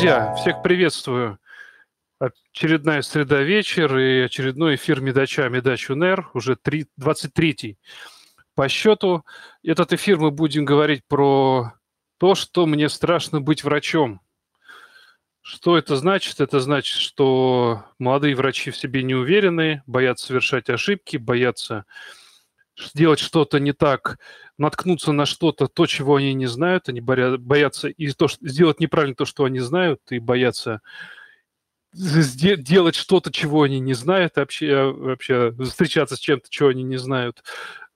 Друзья, всех приветствую. Очередная среда вечер и очередной эфир Медача Медач УНЕР, уже 23-й по счету. Этот эфир мы будем говорить про то, что мне страшно быть врачом. Что это значит? Это значит, что молодые врачи в себе не уверены, боятся совершать ошибки, боятся сделать что-то не так, наткнуться на что-то, то, чего они не знают, они боятся и то, что, сделать неправильно то, что они знают, и боятся делать что-то, чего они не знают, вообще, вообще встречаться с чем-то, чего они не знают.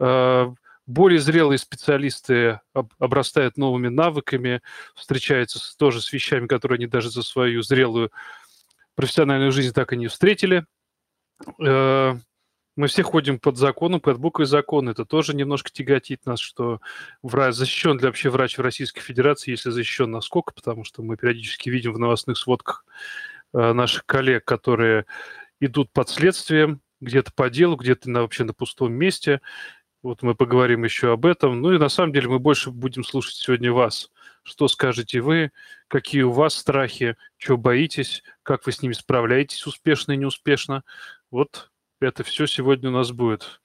А, более зрелые специалисты обрастают новыми навыками, встречаются тоже с вещами, которые они даже за свою зрелую профессиональную жизнь так и не встретили. Мы все ходим под законом, под буквой закона. Это тоже немножко тяготит нас, что врач, защищен ли вообще врач в Российской Федерации, если защищен насколько, потому что мы периодически видим в новостных сводках э, наших коллег, которые идут под следствием, где-то по делу, где-то на, вообще на пустом месте. Вот мы поговорим еще об этом. Ну и на самом деле мы больше будем слушать сегодня вас. Что скажете вы, какие у вас страхи, чего боитесь, как вы с ними справляетесь успешно и неуспешно. Вот это все сегодня у нас будет.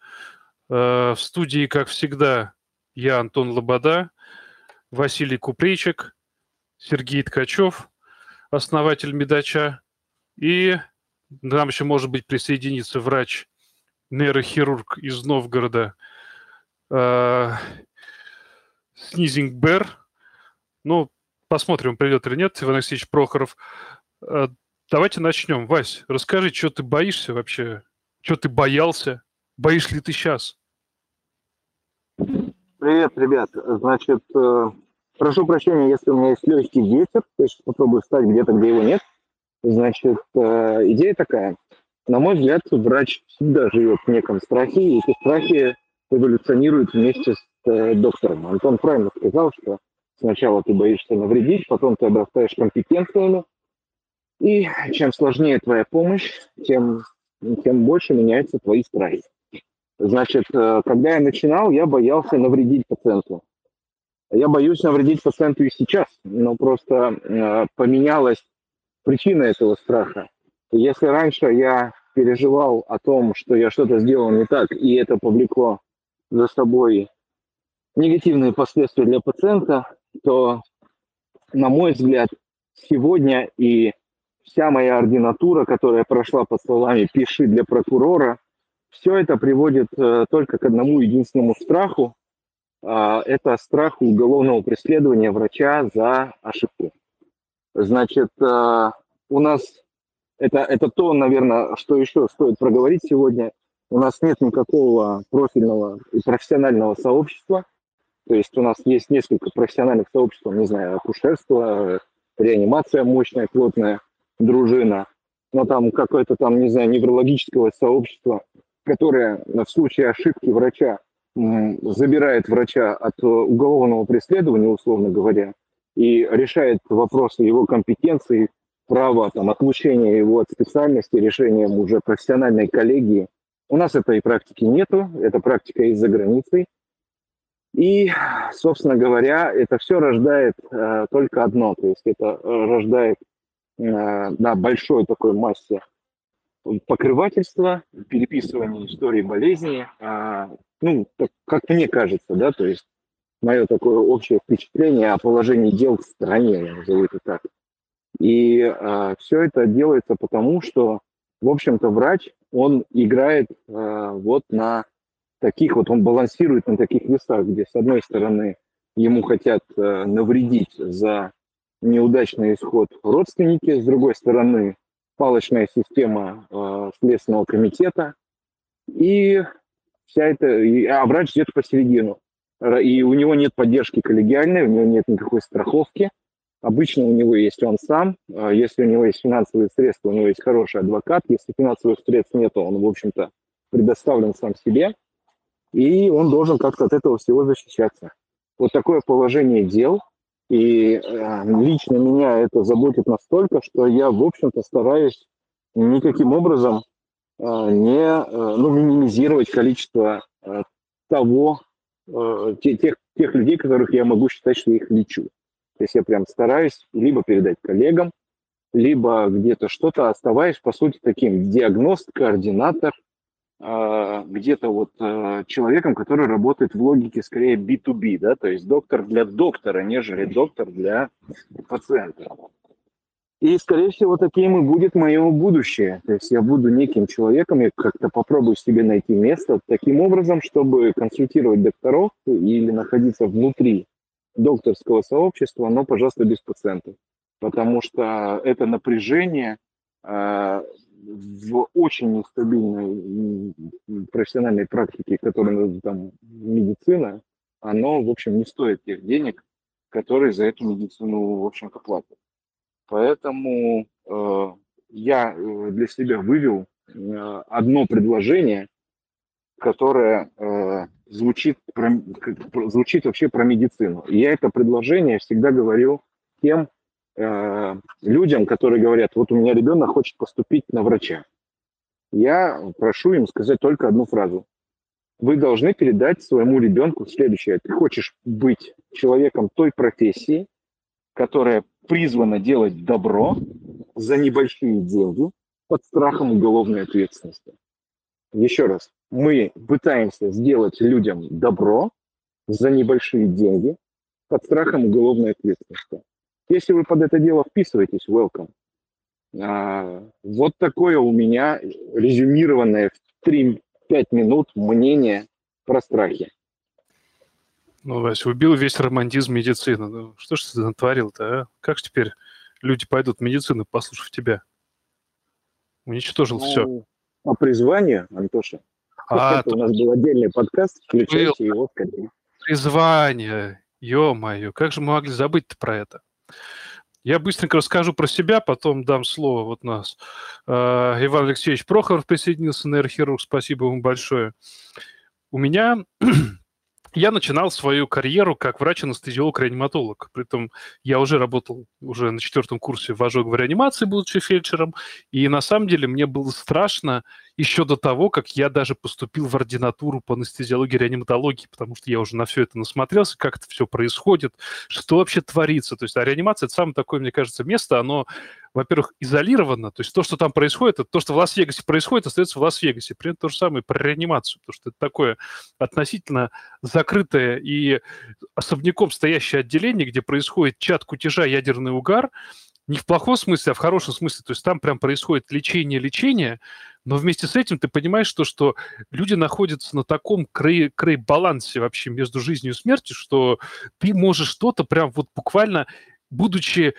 Э, в студии, как всегда, я, Антон Лобода, Василий Купрейчик, Сергей Ткачев, основатель Медача, и нам еще, может быть, присоединится врач, нейрохирург из Новгорода, э, Снизинг Бер. Ну, посмотрим, придет или нет, Иван Алексеевич Прохоров. Э, давайте начнем. Вась, расскажи, что ты боишься вообще что ты боялся? Боишь ли ты сейчас? Привет, ребят. Значит, э, прошу прощения, если у меня есть легкий ветер, я сейчас попробую встать где-то, где его нет. Значит, э, идея такая. На мой взгляд, врач всегда живет в неком страхе, и эти страхи эволюционируют вместе с э, доктором. Антон правильно сказал, что сначала ты боишься навредить, потом ты обрастаешь компетенциями, и чем сложнее твоя помощь, тем тем больше меняются твои страхи. Значит, э, когда я начинал, я боялся навредить пациенту. Я боюсь навредить пациенту и сейчас, но просто э, поменялась причина этого страха. Если раньше я переживал о том, что я что-то сделал не так, и это повлекло за собой негативные последствия для пациента, то, на мой взгляд, сегодня и вся моя ординатура, которая прошла под словами «пиши для прокурора», все это приводит э, только к одному единственному страху. Э, это страх уголовного преследования врача за ошибку. Значит, э, у нас это, это то, наверное, что еще стоит проговорить сегодня. У нас нет никакого профильного и профессионального сообщества. То есть у нас есть несколько профессиональных сообществ, не знаю, акушерство, реанимация мощная, плотная – дружина, но там какое-то там, не знаю, неврологического сообщества, которое в случае ошибки врача забирает врача от уголовного преследования, условно говоря, и решает вопросы его компетенции, права там, отлучения его от специальности решением уже профессиональной коллегии. У нас этой практики нету, эта практика из-за границей. И, собственно говоря, это все рождает э, только одно, то есть это э, рождает на большой такой массе покрывательства, переписывания истории болезни, а, ну, как мне кажется, да, то есть мое такое общее впечатление о положении дел в стране, я назову это так. И а, все это делается потому, что, в общем-то, врач, он играет а, вот на таких вот, он балансирует на таких весах, где, с одной стороны, ему хотят а, навредить за неудачный исход родственники, с другой стороны палочная система э, Следственного комитета, и вся эта, и, а врач где-то посередину. И у него нет поддержки коллегиальной, у него нет никакой страховки. Обычно у него есть он сам, а если у него есть финансовые средства, у него есть хороший адвокат, если финансовых средств нет, он, в общем-то, предоставлен сам себе, и он должен как-то от этого всего защищаться. Вот такое положение дел, и э, лично меня это заботит настолько, что я, в общем-то, стараюсь никаким образом э, не э, ну, минимизировать количество того, тех, тех людей, которых я могу считать, что я их лечу. То есть я прям стараюсь либо передать коллегам, либо где-то что-то оставаясь, по сути, таким диагност, координатор, где-то вот э, человеком, который работает в логике скорее B2B, да, то есть доктор для доктора, нежели доктор для пациента. И, скорее всего, таким и будет мое будущее. То есть я буду неким человеком, я как-то попробую себе найти место таким образом, чтобы консультировать докторов или находиться внутри докторского сообщества, но, пожалуйста, без пациентов. Потому что это напряжение э, в очень нестабильной профессиональной практике, которая там медицина, оно, в общем, не стоит тех денег, которые за эту медицину, в общем-то, платят. Поэтому э, я э, для себя вывел э, одно предложение, которое э, звучит, про, звучит вообще про медицину. И я это предложение всегда говорю тем э, людям, которые говорят, вот у меня ребенок хочет поступить на врача. Я прошу им сказать только одну фразу. Вы должны передать своему ребенку следующее. Ты хочешь быть человеком той профессии, которая призвана делать добро за небольшие деньги под страхом уголовной ответственности. Еще раз, мы пытаемся сделать людям добро за небольшие деньги под страхом уголовной ответственности. Если вы под это дело вписываетесь, welcome. А, вот такое у меня резюмированное в 3-5 минут мнение про страхи. Ну, Вася, убил весь романтизм медицины. Ну, что ж ты натворил-то, а? Как же теперь люди пойдут в медицину, послушав тебя? Уничтожил ну, все. А призвание, Антоша? А, это у нас был отдельный подкаст, включайте был... его скорее. Призвание, ё-моё, как же мы могли забыть-то про это? Я быстренько расскажу про себя, потом дам слово вот нас. Uh, Иван Алексеевич Прохоров присоединился, нейрохирург, спасибо ему большое. У меня я начинал свою карьеру как врач-анестезиолог-реаниматолог. При этом я уже работал уже на четвертом курсе вожок в реанимации, будучи фельдшером. И на самом деле мне было страшно еще до того, как я даже поступил в ординатуру по анестезиологии и реаниматологии, потому что я уже на все это насмотрелся, как это все происходит, что вообще творится. То есть а реанимация – это самое такое, мне кажется, место, оно во-первых, изолировано, то есть то, что там происходит, это то, что в Лас-Вегасе происходит, остается в Лас-Вегасе. При этом то же самое про реанимацию, потому что это такое относительно закрытое и особняком стоящее отделение, где происходит чат кутежа, ядерный угар, не в плохом смысле, а в хорошем смысле. То есть там прям происходит лечение-лечение, но вместе с этим ты понимаешь то, что люди находятся на таком край, край балансе вообще между жизнью и смертью, что ты можешь что-то прям вот буквально, будучи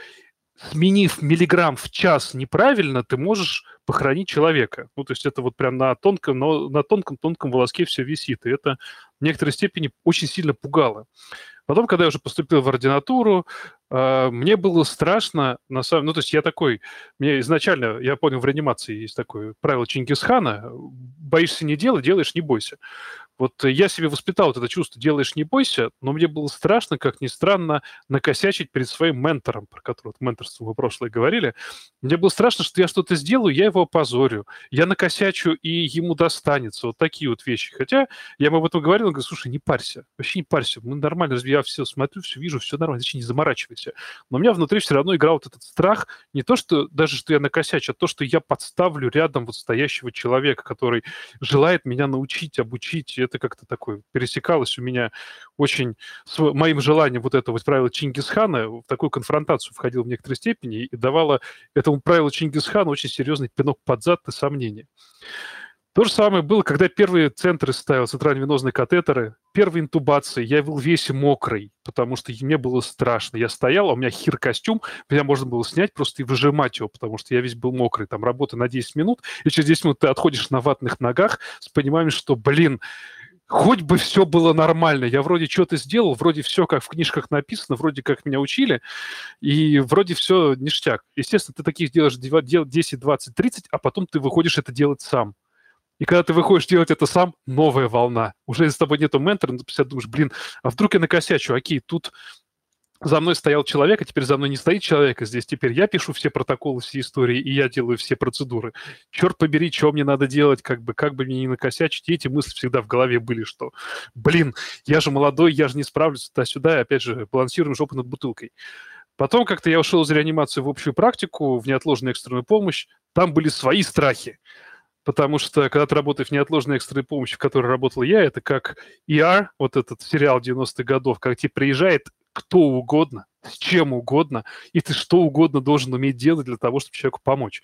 сменив миллиграмм в час неправильно, ты можешь похоронить человека. Ну, то есть это вот прям на тонком, но на тонком-тонком волоске все висит. И это в некоторой степени очень сильно пугало. Потом, когда я уже поступил в ординатуру, э, мне было страшно, на самом ну, то есть я такой, мне изначально, я понял, в реанимации есть такое правило Чингисхана, боишься не делай, делаешь не бойся. Вот я себе воспитал вот это чувство «делаешь, не бойся», но мне было страшно, как ни странно, накосячить перед своим ментором, про который вот менторство мы прошлое говорили. Мне было страшно, что я что-то сделаю, я его опозорю, я накосячу, и ему достанется. Вот такие вот вещи. Хотя я ему об этом говорил, он говорит, слушай, не парься, вообще не парься, мы нормально, я все смотрю, все вижу, все нормально, зачем не заморачивайся. Но у меня внутри все равно играл вот этот страх, не то, что даже, что я накосячу, а то, что я подставлю рядом вот стоящего человека, который желает меня научить, обучить, это как-то такое пересекалось у меня очень с моим желанием вот это вот правило Чингисхана в такую конфронтацию входил в некоторой степени и давало этому правилу Чингисхана очень серьезный пинок под зад и сомнения. То же самое было, когда первые центры ставил, центрально-венозные катетеры, первые интубации, я был весь мокрый, потому что мне было страшно. Я стоял, а у меня хир-костюм, меня можно было снять просто и выжимать его, потому что я весь был мокрый. Там работа на 10 минут, и через 10 минут ты отходишь на ватных ногах с пониманием, что, блин, хоть бы все было нормально. Я вроде что-то сделал, вроде все как в книжках написано, вроде как меня учили, и вроде все ништяк. Естественно, ты таких делаешь 10, 20, 30, а потом ты выходишь это делать сам. И когда ты выходишь делать это сам, новая волна. Уже с тобой нету ментора, но ты думаешь, блин, а вдруг я накосячу? Окей, тут за мной стоял человек, а теперь за мной не стоит человек, а здесь теперь я пишу все протоколы, все истории, и я делаю все процедуры. Черт побери, что мне надо делать, как бы, как бы мне не накосячить. И эти мысли всегда в голове были, что, блин, я же молодой, я же не справлюсь туда-сюда, и опять же, балансируем жопу над бутылкой. Потом как-то я ушел из реанимации в общую практику, в неотложную экстренную помощь. Там были свои страхи. Потому что когда ты работаешь в неотложной экстренной помощи, в которой работал я, это как ER, вот этот сериал 90-х годов, когда тебе приезжает кто угодно, с чем угодно, и ты что угодно должен уметь делать для того, чтобы человеку помочь.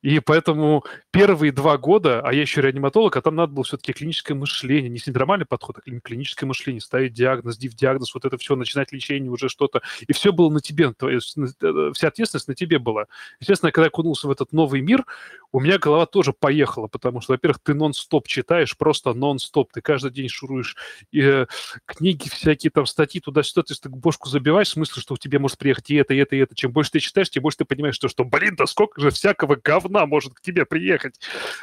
И поэтому первые два года, а я еще реаниматолог, а там надо было все-таки клиническое мышление, не синдромальный подход, а клиническое мышление, ставить диагноз, диагноз, вот это все, начинать лечение, уже что-то. И все было на тебе, есть э, вся ответственность на тебе была. Естественно, когда я окунулся в этот новый мир, у меня голова тоже поехала, потому что, во-первых, ты нон-стоп читаешь, просто нон-стоп, ты каждый день шуруешь э, книги всякие, там, статьи туда-сюда, ты так бошку забиваешь, в смысле, что у тебя может приехать и это, и это, и это. Чем больше ты читаешь, тем больше ты понимаешь, что, что блин, да сколько же всякого говна говна может к тебе приехать.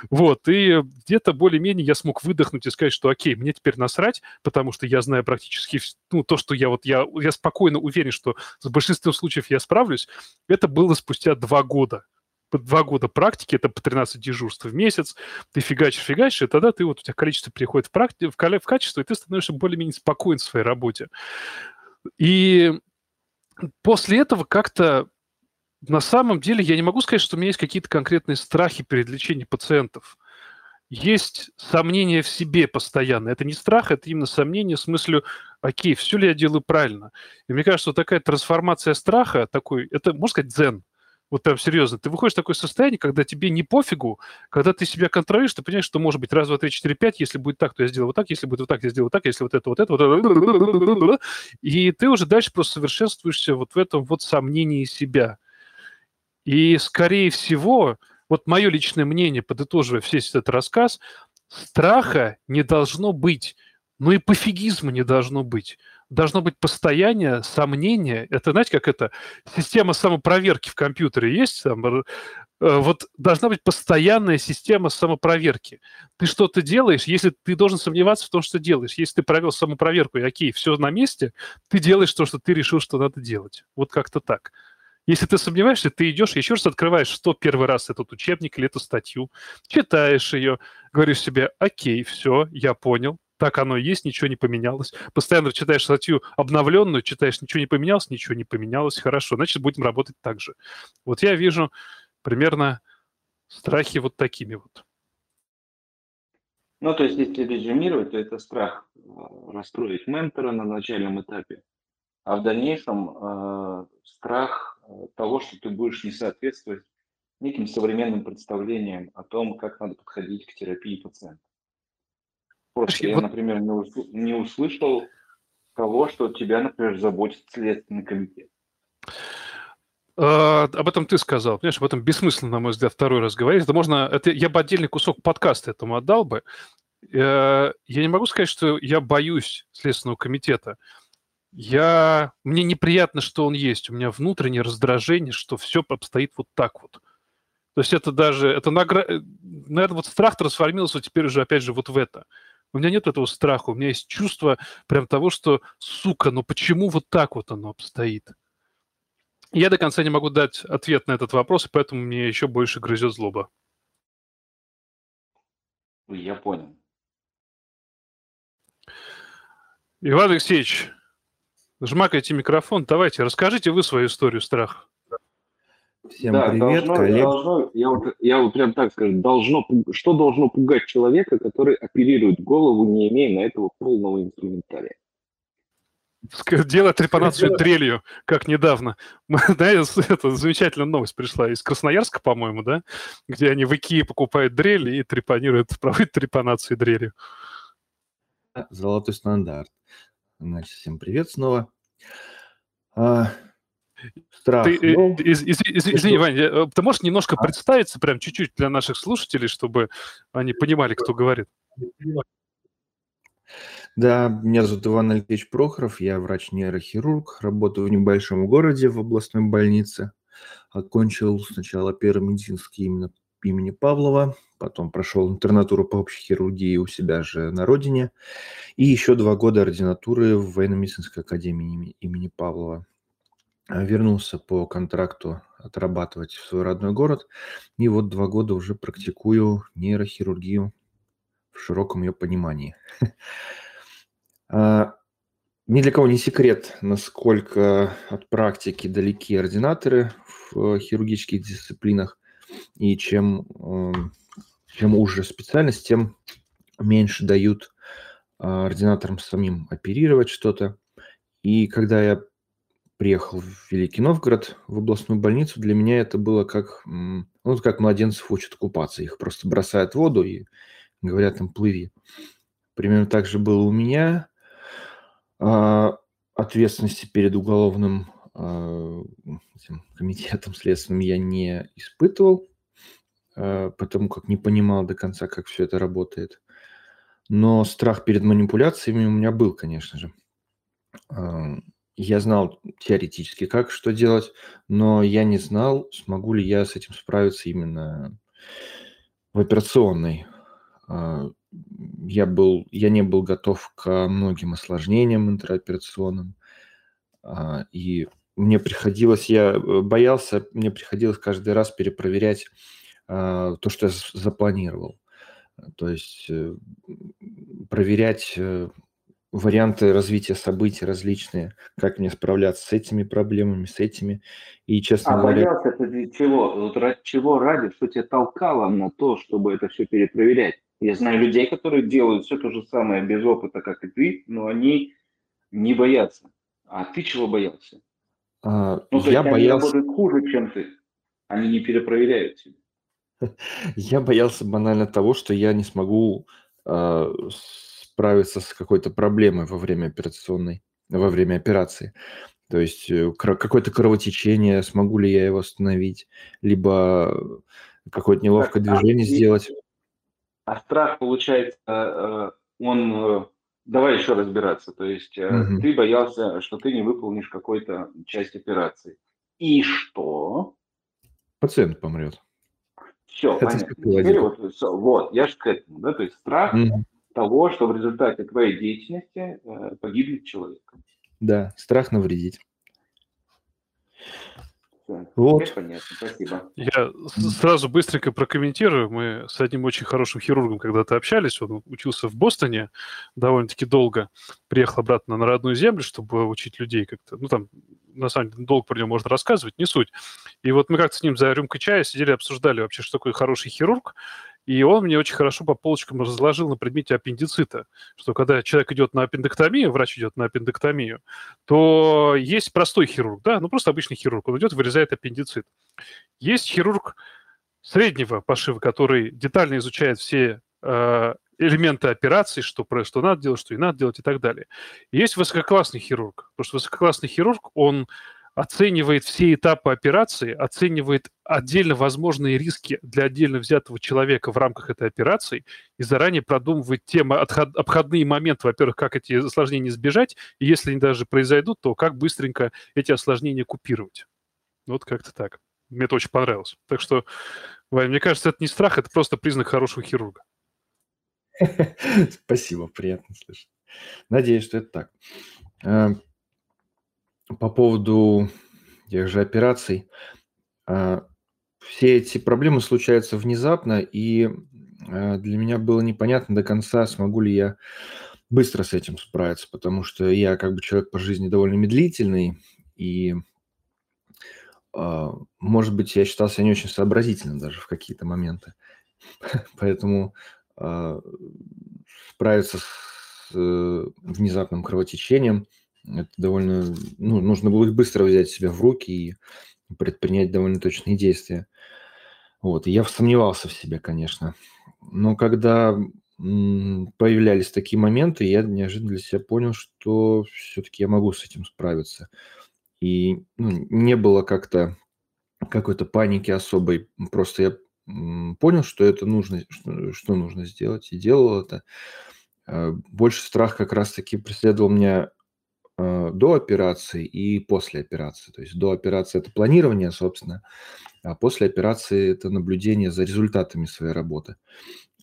Вот, и где-то более-менее я смог выдохнуть и сказать, что окей, мне теперь насрать, потому что я знаю практически, ну, то, что я вот, я, я спокойно уверен, что с большинством случаев я справлюсь, это было спустя два года два года практики, это по 13 дежурств в месяц, ты фигачишь, фигачишь, и тогда ты вот у тебя количество переходит в, практи- в, в качество, и ты становишься более-менее спокоен в своей работе. И после этого как-то на самом деле я не могу сказать, что у меня есть какие-то конкретные страхи перед лечением пациентов. Есть сомнения в себе постоянно. Это не страх, это именно сомнение в смысле, окей, все ли я делаю правильно. И мне кажется, вот такая трансформация страха, такой, это, можно сказать, дзен. Вот прям серьезно. Ты выходишь в такое состояние, когда тебе не пофигу, когда ты себя контролируешь, ты понимаешь, что может быть раз, два, три, четыре, пять, если будет так, то я сделаю вот так, если будет вот так, я сделаю вот так, если вот это, вот это, вот это. И ты уже дальше просто совершенствуешься вот в этом вот сомнении себя. И, скорее всего, вот мое личное мнение, подытоживая весь этот рассказ, страха не должно быть, но и пофигизма не должно быть. Должно быть постояние, сомнение. Это, знаете, как это? Система самопроверки в компьютере есть? Там, э, вот должна быть постоянная система самопроверки. Ты что-то делаешь, если ты должен сомневаться в том, что делаешь. Если ты провел самопроверку, и окей, все на месте, ты делаешь то, что ты решил, что надо делать. Вот как-то так. Если ты сомневаешься, ты идешь, еще раз открываешь что первый раз этот учебник или эту статью, читаешь ее, говоришь себе, окей, все, я понял, так оно и есть, ничего не поменялось. Постоянно читаешь статью обновленную, читаешь, ничего не поменялось, ничего не поменялось, хорошо, значит, будем работать так же. Вот я вижу примерно страхи вот такими вот. Ну, то есть, если резюмировать, то это страх э, расстроить ментора на начальном этапе, а в дальнейшем э, страх того, что ты будешь не соответствовать неким современным представлениям о том, как надо подходить к терапии пациента. Просто я, например, не, усл- не услышал того, что тебя, например, заботит Следственный комитет. Uh, об этом ты сказал. Понимаешь, об этом бессмысленно, на мой взгляд, второй раз говорить. Это можно... Это, я бы отдельный кусок подкаста этому отдал бы. Uh, я не могу сказать, что я боюсь Следственного комитета я... Мне неприятно, что он есть. У меня внутреннее раздражение, что все обстоит вот так вот. То есть это даже... Это награ... Э, Наверное, вот страх трансформировался теперь уже, опять же, вот в это. У меня нет этого страха. У меня есть чувство прям того, что, сука, ну почему вот так вот оно обстоит? Я до конца не могу дать ответ на этот вопрос, и поэтому мне еще больше грызет злоба. Я понял. Иван Алексеевич, Жмакайте микрофон. Давайте, расскажите вы свою историю страха. Всем да, привет, должно, коллег. Должно, я, вот, я вот прям так скажу, должно, что должно пугать человека, который оперирует голову, не имея на этого полного инструментария? Делать трепанацию дрелью, как недавно. Знаете, это замечательная новость пришла из Красноярска, по-моему, да? Где они в Икее покупают дрель и трепанируют, проводят трепанацию дрелью. Золотой стандарт. Значит, всем привет снова. А, страх. Ты, э, ну, из, из, из, извини, Ваня, э, ты можешь немножко а? представиться, прям чуть-чуть для наших слушателей, чтобы они понимали, кто говорит? Да, меня зовут Иван Алексеевич Прохоров, я врач-нейрохирург, работаю в небольшом городе в областной больнице. Окончил сначала первый медицинский именно имени Павлова, потом прошел интернатуру по общей хирургии у себя же на родине, и еще два года ординатуры в военно-медицинской академии имени Павлова. вернулся по контракту отрабатывать в свой родной город. И вот два года уже практикую нейрохирургию в широком ее понимании. А, ни для кого не секрет, насколько от практики далеки ординаторы в хирургических дисциплинах. И чем, эм, чем уже специальность, тем меньше дают а, ординаторам самим оперировать что-то. И когда я приехал в Великий Новгород, в областную больницу, для меня это было как, ну, как младенцев учат купаться. Их просто бросают в воду и говорят им «плыви». Примерно так же было у меня. А, ответственности перед уголовным этим комитетом следственным я не испытывал, а, потому как не понимал до конца, как все это работает. Но страх перед манипуляциями у меня был, конечно же. Я знал теоретически, как что делать, но я не знал, смогу ли я с этим справиться именно в операционной. А, я, был, я не был готов к многим осложнениям интероперационным. А, и мне приходилось, я э, боялся, мне приходилось каждый раз перепроверять а, то, что я запланировал. То есть э, проверять э, варианты развития событий различные, как мне справляться с этими проблемами, с этими. И, честно а говоря... боялся ты чего? Вот ради, чего ради, что тебя толкало на то, чтобы это все перепроверять? Я знаю людей, которые делают все то же самое без опыта, как и ты, но они не боятся. А ты чего боялся? А, ну, то я есть боялся... они работают хуже, чем ты. Они не перепроверяют тебя. Я боялся банально того, что я не смогу э, справиться с какой-то проблемой во время операционной, во время операции. То есть э, какое-то кровотечение, смогу ли я его остановить, либо какое-то неловкое так, движение а, сделать. А страх, получается, э, он... Давай еще разбираться. То есть угу. ты боялся, что ты не выполнишь какую-то часть операции. И что? Пациент помрет. Все, Это понятно. Теперь вот, вот, я же к этому, да, то есть страх угу того, что в результате твоей деятельности э, погибнет человек. Да, страх навредить. Вот. понятно, спасибо. Я сразу быстренько прокомментирую. Мы с одним очень хорошим хирургом когда-то общались. Он учился в Бостоне довольно-таки долго. Приехал обратно на родную землю, чтобы учить людей как-то. Ну, там, на самом деле, долго про него можно рассказывать, не суть. И вот мы как-то с ним за рюмкой чая сидели, обсуждали вообще, что такое хороший хирург. И он мне очень хорошо по полочкам разложил на предмете аппендицита, что когда человек идет на аппендэктомию, врач идет на аппендэктомию, то есть простой хирург, да, ну просто обычный хирург, он идет вырезает аппендицит. Есть хирург среднего пошива, который детально изучает все э, элементы операции, что, что надо делать, что и надо делать и так далее. есть высококлассный хирург, потому что высококлассный хирург, он оценивает все этапы операции, оценивает отдельно возможные риски для отдельно взятого человека в рамках этой операции и заранее продумывает те обходные моменты, во-первых, как эти осложнения избежать, и если они даже произойдут, то как быстренько эти осложнения купировать. Вот как-то так. Мне это очень понравилось. Так что, Вань, мне кажется, это не страх, это просто признак хорошего хирурга. Спасибо, приятно слышать. Надеюсь, что это так. По поводу тех же операций. А, все эти проблемы случаются внезапно, и а, для меня было непонятно до конца, смогу ли я быстро с этим справиться, потому что я как бы человек по жизни довольно медлительный, и, а, может быть, я считался не очень сообразительным даже в какие-то моменты. Поэтому справиться с э, внезапным кровотечением – это довольно... Ну, нужно будет быстро взять себя в руки и предпринять довольно точные действия. Вот, и я сомневался в себе, конечно. Но когда появлялись такие моменты, я неожиданно для себя понял, что все-таки я могу с этим справиться. И ну, не было как-то какой-то паники особой. Просто я понял, что это нужно, что, что нужно сделать, и делал это. А, больше страх как раз-таки преследовал меня до операции и после операции. То есть до операции это планирование, собственно, а после операции это наблюдение за результатами своей работы.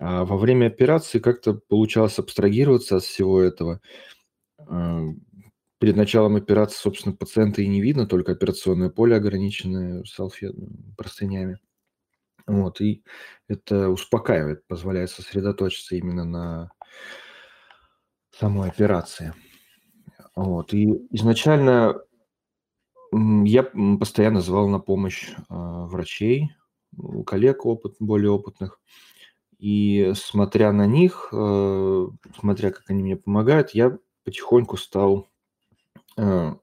А во время операции как-то получалось абстрагироваться от всего этого, э, перед началом операции, собственно, пациента и не видно, только операционное поле ограниченное салфет, простынями. Вот, и это успокаивает, позволяет сосредоточиться именно на самой операции. Вот, и изначально я постоянно звал на помощь а, врачей, коллег опыт, более опытных. И смотря на них, э, смотря как они мне помогают, я потихоньку стал э,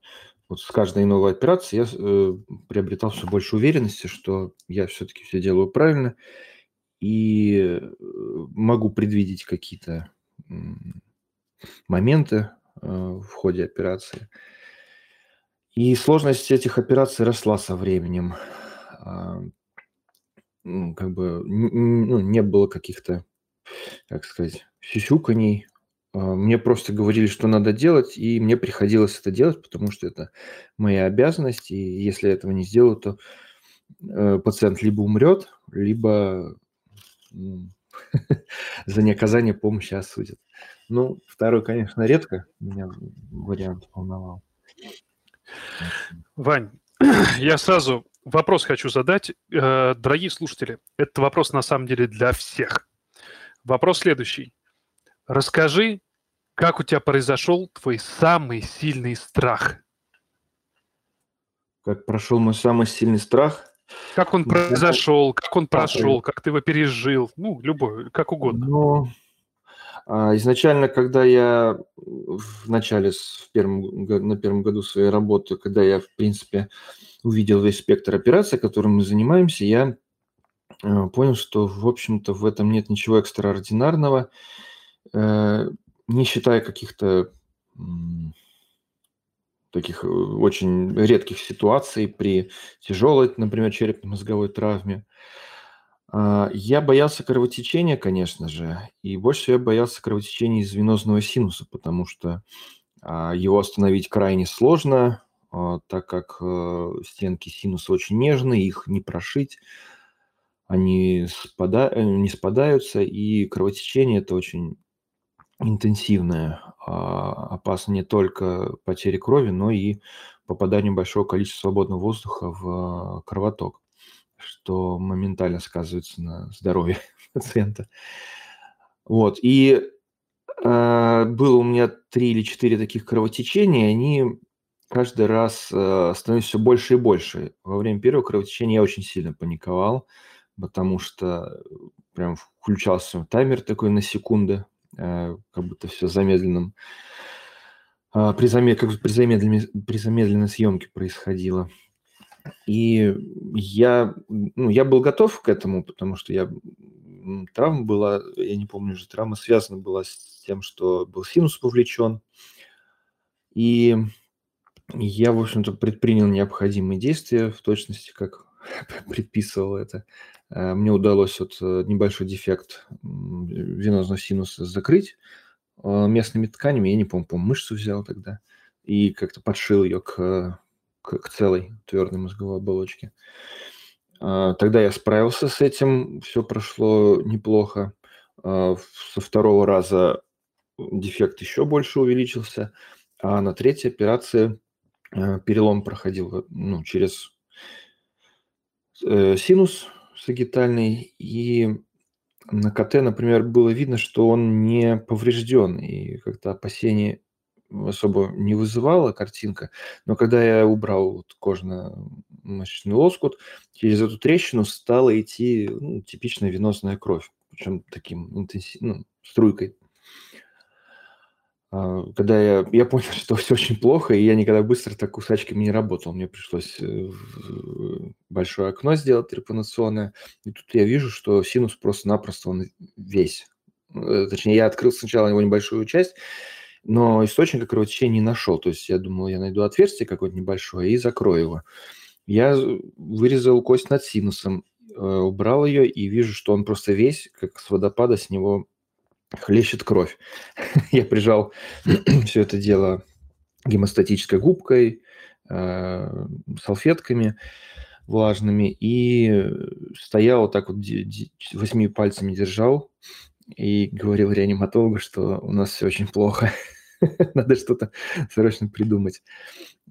вот с каждой новой операцией я э, приобретал все больше уверенности, что я все-таки все делаю правильно и могу предвидеть какие-то моменты в ходе операции. И сложность этих операций росла со временем. А, как бы ну, не было каких-то, как сказать, сюсюканий. А, мне просто говорили, что надо делать, и мне приходилось это делать, потому что это моя обязанность, и если я этого не сделаю, то э, пациент либо умрет, либо за неоказание помощи осудят. Ну, второй, конечно, редко меня вариант волновал. Вань, я сразу вопрос хочу задать. Э, дорогие слушатели, этот вопрос на самом деле для всех. Вопрос следующий. Расскажи, как у тебя произошел твой самый сильный страх? Как прошел мой самый сильный страх? Как он произошел, как он прошел, как ты его пережил, ну, любой, как угодно. Ну, а, изначально, когда я в начале, в первом, на первом году своей работы, когда я, в принципе, увидел весь спектр операций, которым мы занимаемся, я э, понял, что, в общем-то, в этом нет ничего экстраординарного, э, не считая каких-то таких э, очень редких ситуаций при тяжелой, например, черепно-мозговой травме. А, я боялся кровотечения, конечно же, и больше всего я боялся кровотечения из венозного синуса, потому что а, его остановить крайне сложно, а, так как э, стенки синуса очень нежные, их не прошить, они спада... Э, не спадаются, и кровотечение это очень интенсивное, опасно не только потери крови, но и попаданию большого количества свободного воздуха в кровоток что моментально сказывается на здоровье пациента. Вот. И э, было у меня три или четыре таких кровотечения, они каждый раз э, становятся все больше и больше. Во время первого кровотечения я очень сильно паниковал, потому что прям включался таймер такой на секунды, как будто все замедленным. Э, при, замед... как при, замедленной, при замедленной съемке происходило. И я, ну, я был готов к этому, потому что я травма была, я не помню уже, травма связана была с тем, что был синус повлечен. И я, в общем-то, предпринял необходимые действия в точности, как предписывал это. Э, мне удалось вот э, небольшой дефект венозного синуса закрыть э, местными тканями. Я не помню, помню, мышцу взял тогда и как-то подшил ее к к, к целой твердой мозговой оболочке. Тогда я справился с этим, все прошло неплохо. Со второго раза дефект еще больше увеличился, а на третьей операции перелом проходил ну, через синус сагитальный, и на КТ, например, было видно, что он не поврежден, и как-то опасения особо не вызывала картинка, но когда я убрал вот кожно-мышечный лоскут, через эту трещину стала идти ну, типичная венозная кровь, причем таким интенсивным, ну, струйкой. А, когда я, я понял, что все очень плохо, и я никогда быстро так кусачками не работал. Мне пришлось э, большое окно сделать трепанационное. И тут я вижу, что синус просто-напросто он весь. Э, точнее, я открыл сначала его небольшую часть, но источника кровотечения не нашел. То есть я думал, я найду отверстие какое-то небольшое и закрою его. Я вырезал кость над синусом, э, убрал ее и вижу, что он просто весь, как с водопада, с него хлещет кровь. я прижал все это дело гемостатической губкой, э, салфетками влажными и стоял вот так вот восьми пальцами держал и говорил реаниматологу, что у нас все очень плохо. Надо что-то срочно придумать.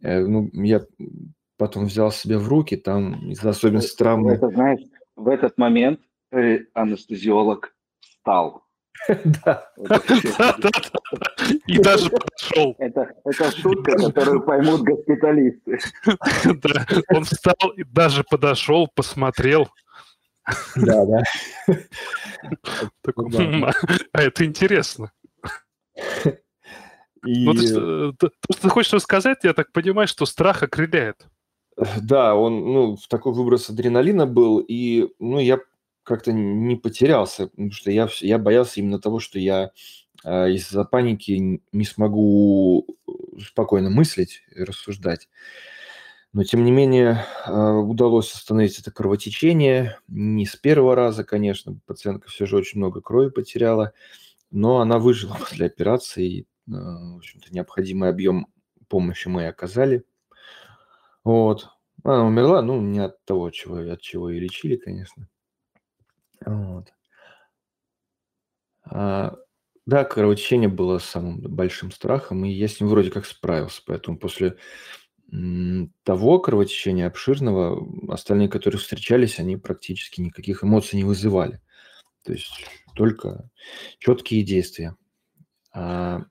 Э, ну, я потом взял себя в руки, там из-за особенностей травмы... Это, знаешь, в этот момент анестезиолог встал. Да. И даже подошел. Это, шутка, которую поймут госпиталисты. Да, Он встал и даже подошел, посмотрел. Да, да. «М, А это интересно. Ну, э, то, то, что ты хочешь рассказать, я так понимаю, что страх окрыляет. да, он, ну, в такой выброс адреналина был, и, ну, я как-то не потерялся, потому что я, я боялся именно того, что я э, из-за паники не смогу э, спокойно мыслить и рассуждать. Но, тем не менее, э, удалось остановить это кровотечение. Не с первого раза, конечно, пациентка все же очень много крови потеряла, но она выжила после операции. э, В общем-то, необходимый объем помощи мы оказали. Вот. Она умерла, ну, не от того, чего, от чего и лечили, конечно. Вот. А, да, кровотечение было самым большим страхом, и я с ним вроде как справился. Поэтому после того кровотечения обширного, остальные, которые встречались, они практически никаких эмоций не вызывали. То есть только четкие действия. А,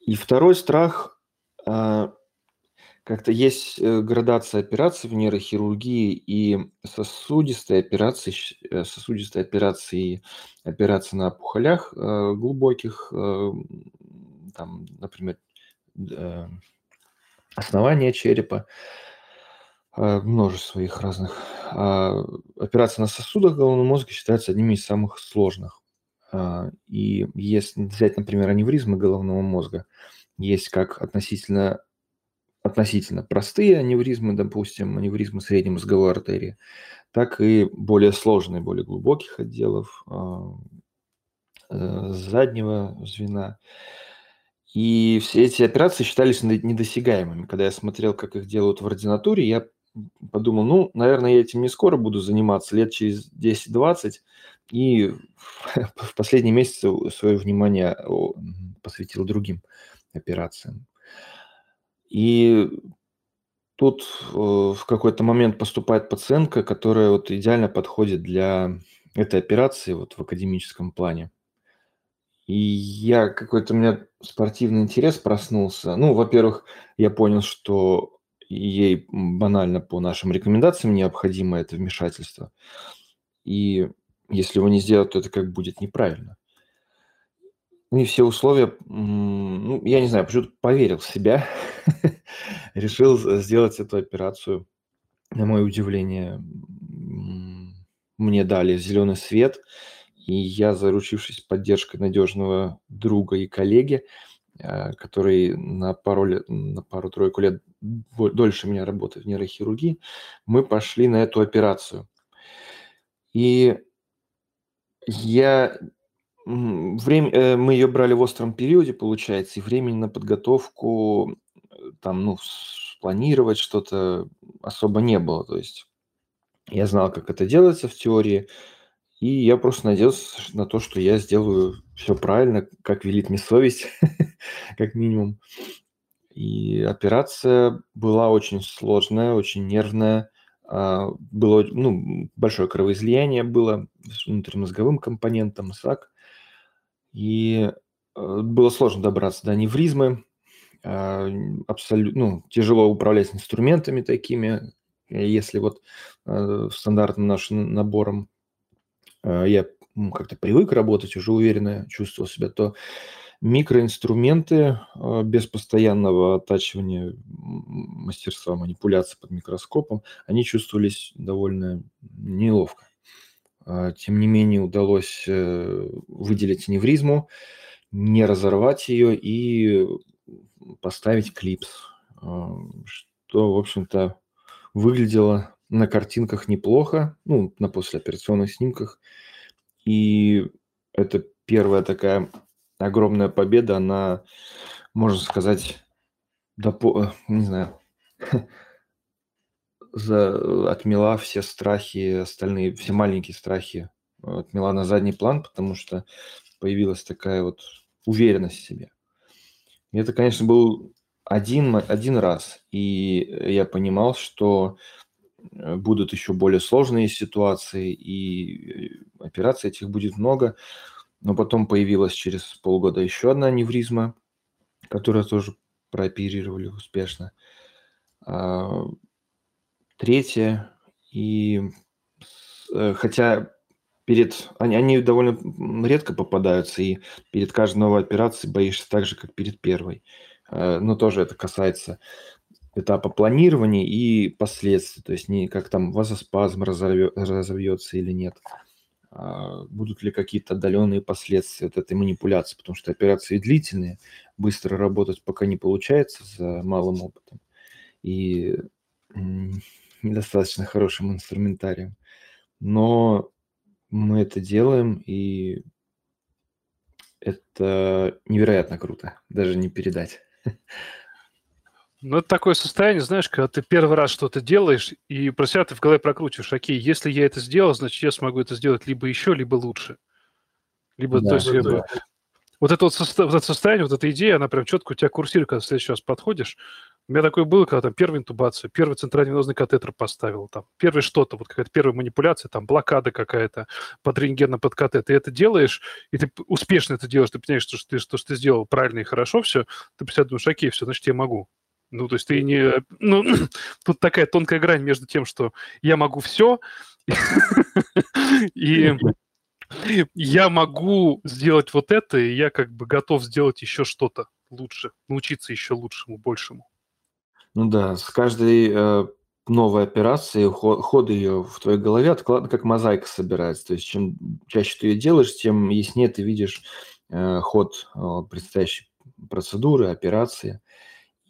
и второй страх, а, как-то есть э, градация операций в нейрохирургии и сосудистые операции, щ- э, сосудистые операции, операции на опухолях э, глубоких, там, например, э, основания черепа, множество их разных. А операция на сосудах головного мозга считается одними из самых сложных. А, И если взять, например, аневризмы головного мозга, есть как относительно относительно простые аневризмы, допустим, аневризмы средней мозговой артерии, так и более сложные, более глубоких отделов а, э, заднего звена. И все эти операции считались не- недосягаемыми. Когда я смотрел, как их делают в ординатуре, я подумал, ну, наверное, я этим не скоро буду заниматься, лет через 10-20, и в последние месяцы свое внимание посвятил другим операциям. И тут э, в какой-то момент поступает пациентка, которая вот идеально подходит для этой операции вот в академическом плане. И я какой-то у меня спортивный интерес проснулся. Ну, во-первых, я понял, что ей банально по нашим рекомендациям необходимо это вмешательство. И если его не сделать, то это как будет неправильно. И все условия, ну, я не знаю, почему-то поверил в себя, решил сделать эту операцию. На мое удивление, мне дали зеленый свет, и я, заручившись поддержкой надежного друга и коллеги, э, который на пару лет, на пару-тройку лет дольше меня работает в нейрохирургии, мы пошли на эту операцию. И я время, э, мы ее брали в остром периоде, получается, и времени на подготовку, э, там, ну, спланировать что-то особо не было. То есть я знал, как это делается в теории, и я просто надеялся на то, что я сделаю все правильно, как велит мне совесть, как минимум. И операция была очень сложная, очень нервная. а, Было ну, большое кровоизлияние было с внутримозговым компонентом, САК. И э, было сложно добраться до аневризмы. Абсолютно ну, тяжело управлять инструментами такими. Э, Если вот э, стандартным нашим набором э, я как-то привык работать, уже уверенно чувствовал себя, то микроинструменты без постоянного оттачивания мастерства манипуляции под микроскопом, они чувствовались довольно неловко. А, Тем не менее удалось э, выделить аневризму, не разорвать ее и поставить клипс, а, что, в общем-то, выглядело на картинках неплохо, ну, на послеоперационных снимках. И это первая такая огромная победа, она, можно сказать, допо- э, не знаю, за, отмела все страхи, остальные, все маленькие страхи, э, отмела на задний план, потому что появилась такая вот уверенность в себе. Это, конечно, был один, один раз, и я понимал, что э, будут еще более сложные ситуации, и э, операций этих будет много. Но потом появилась через полгода еще одна аневризма, которую тоже прооперировали успешно. Третья, и э, хотя перед они, они довольно редко попадаются, и перед каждой новой операцией боишься так же, как перед первой. Э, но тоже это касается этапа планирования и последствий, то есть не как там вазоспазм разовьется или нет, а будут ли какие-то отдаленные последствия от этой манипуляции, потому что операции длительные, быстро работать пока не получается за малым опытом и недостаточно хорошим инструментарием. Но мы это делаем, и это невероятно круто, даже не передать. Ну, это такое состояние, знаешь, когда ты первый раз что-то делаешь, и про себя ты в голове прокручиваешь, окей, если я это сделал, значит, я смогу это сделать либо еще, либо лучше. Либо, да, то есть, да. вот это вот, состо... вот это состояние, вот эта идея, она прям четко у тебя курсирует, когда в следующий раз подходишь. У меня такое было, когда там первая интубация, первый центральный венозный катетер поставил, там, первый что-то, вот какая-то первая манипуляция, там, блокада какая-то под рентгена, под катетер. Ты это делаешь, и ты успешно это делаешь, ты понимаешь, что, ты, что, что ты сделал правильно и хорошо все, ты при думаешь, окей, все, значит, я могу. Ну, то есть ты не... Ну, тут такая тонкая грань между тем, что я могу все, и я могу сделать вот это, и я как бы готов сделать еще что-то лучше, научиться еще лучшему, большему. Ну да, с каждой э, новой операцией ход, ее в твоей голове откладно, как мозаика собирается. То есть чем чаще ты ее делаешь, тем яснее ты видишь э, ход э, предстоящей процедуры, операции.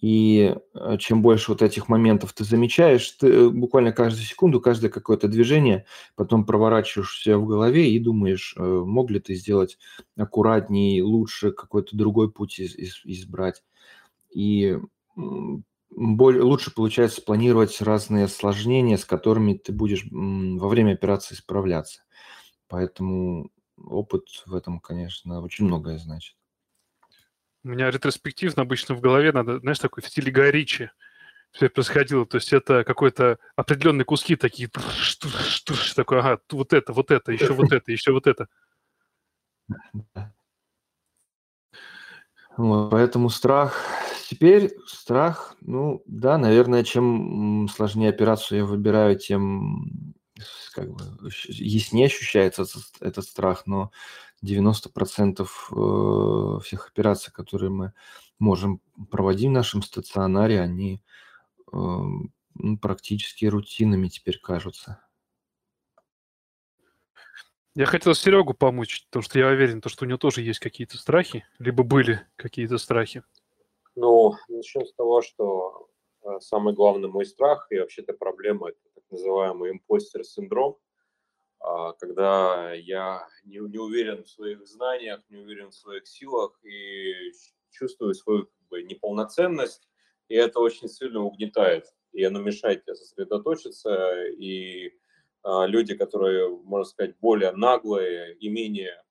И э, чем больше вот этих моментов ты замечаешь, ты э, буквально каждую секунду, каждое какое-то движение, потом проворачиваешь себя в голове и думаешь, э, мог ли ты сделать аккуратнее, лучше, какой-то другой путь из, из, избрать. И более, лучше получается планировать разные осложнения, с которыми ты будешь во время операции справляться. Поэтому опыт в этом, конечно, очень многое значит. У меня ретроспективно обычно в голове надо, знаешь, такой в стиле Гая Ричи все происходило. То есть это какой-то определенные куски такие, такой, ага, вот это, вот это, еще вот это, еще вот это. Вот, поэтому страх. Теперь страх, ну да, наверное, чем сложнее операцию я выбираю, тем как бы яснее ощущается этот, страх, но 90% э, всех операций, которые мы можем проводить в нашем стационаре, они э, ну, практически рутинами теперь кажутся. Я хотел Серегу помочь, потому что я уверен, что у него тоже есть какие-то страхи, либо были какие-то страхи. Ну, начнем с того, что э, самый главный мой страх и вообще-то проблема – это так называемый импостер-синдром, а, когда я не, не уверен в своих знаниях, не уверен в своих силах и чувствую свою как бы, неполноценность, и это очень сильно угнетает, и оно мешает тебе сосредоточиться, и люди, которые, можно сказать, более наглые и менее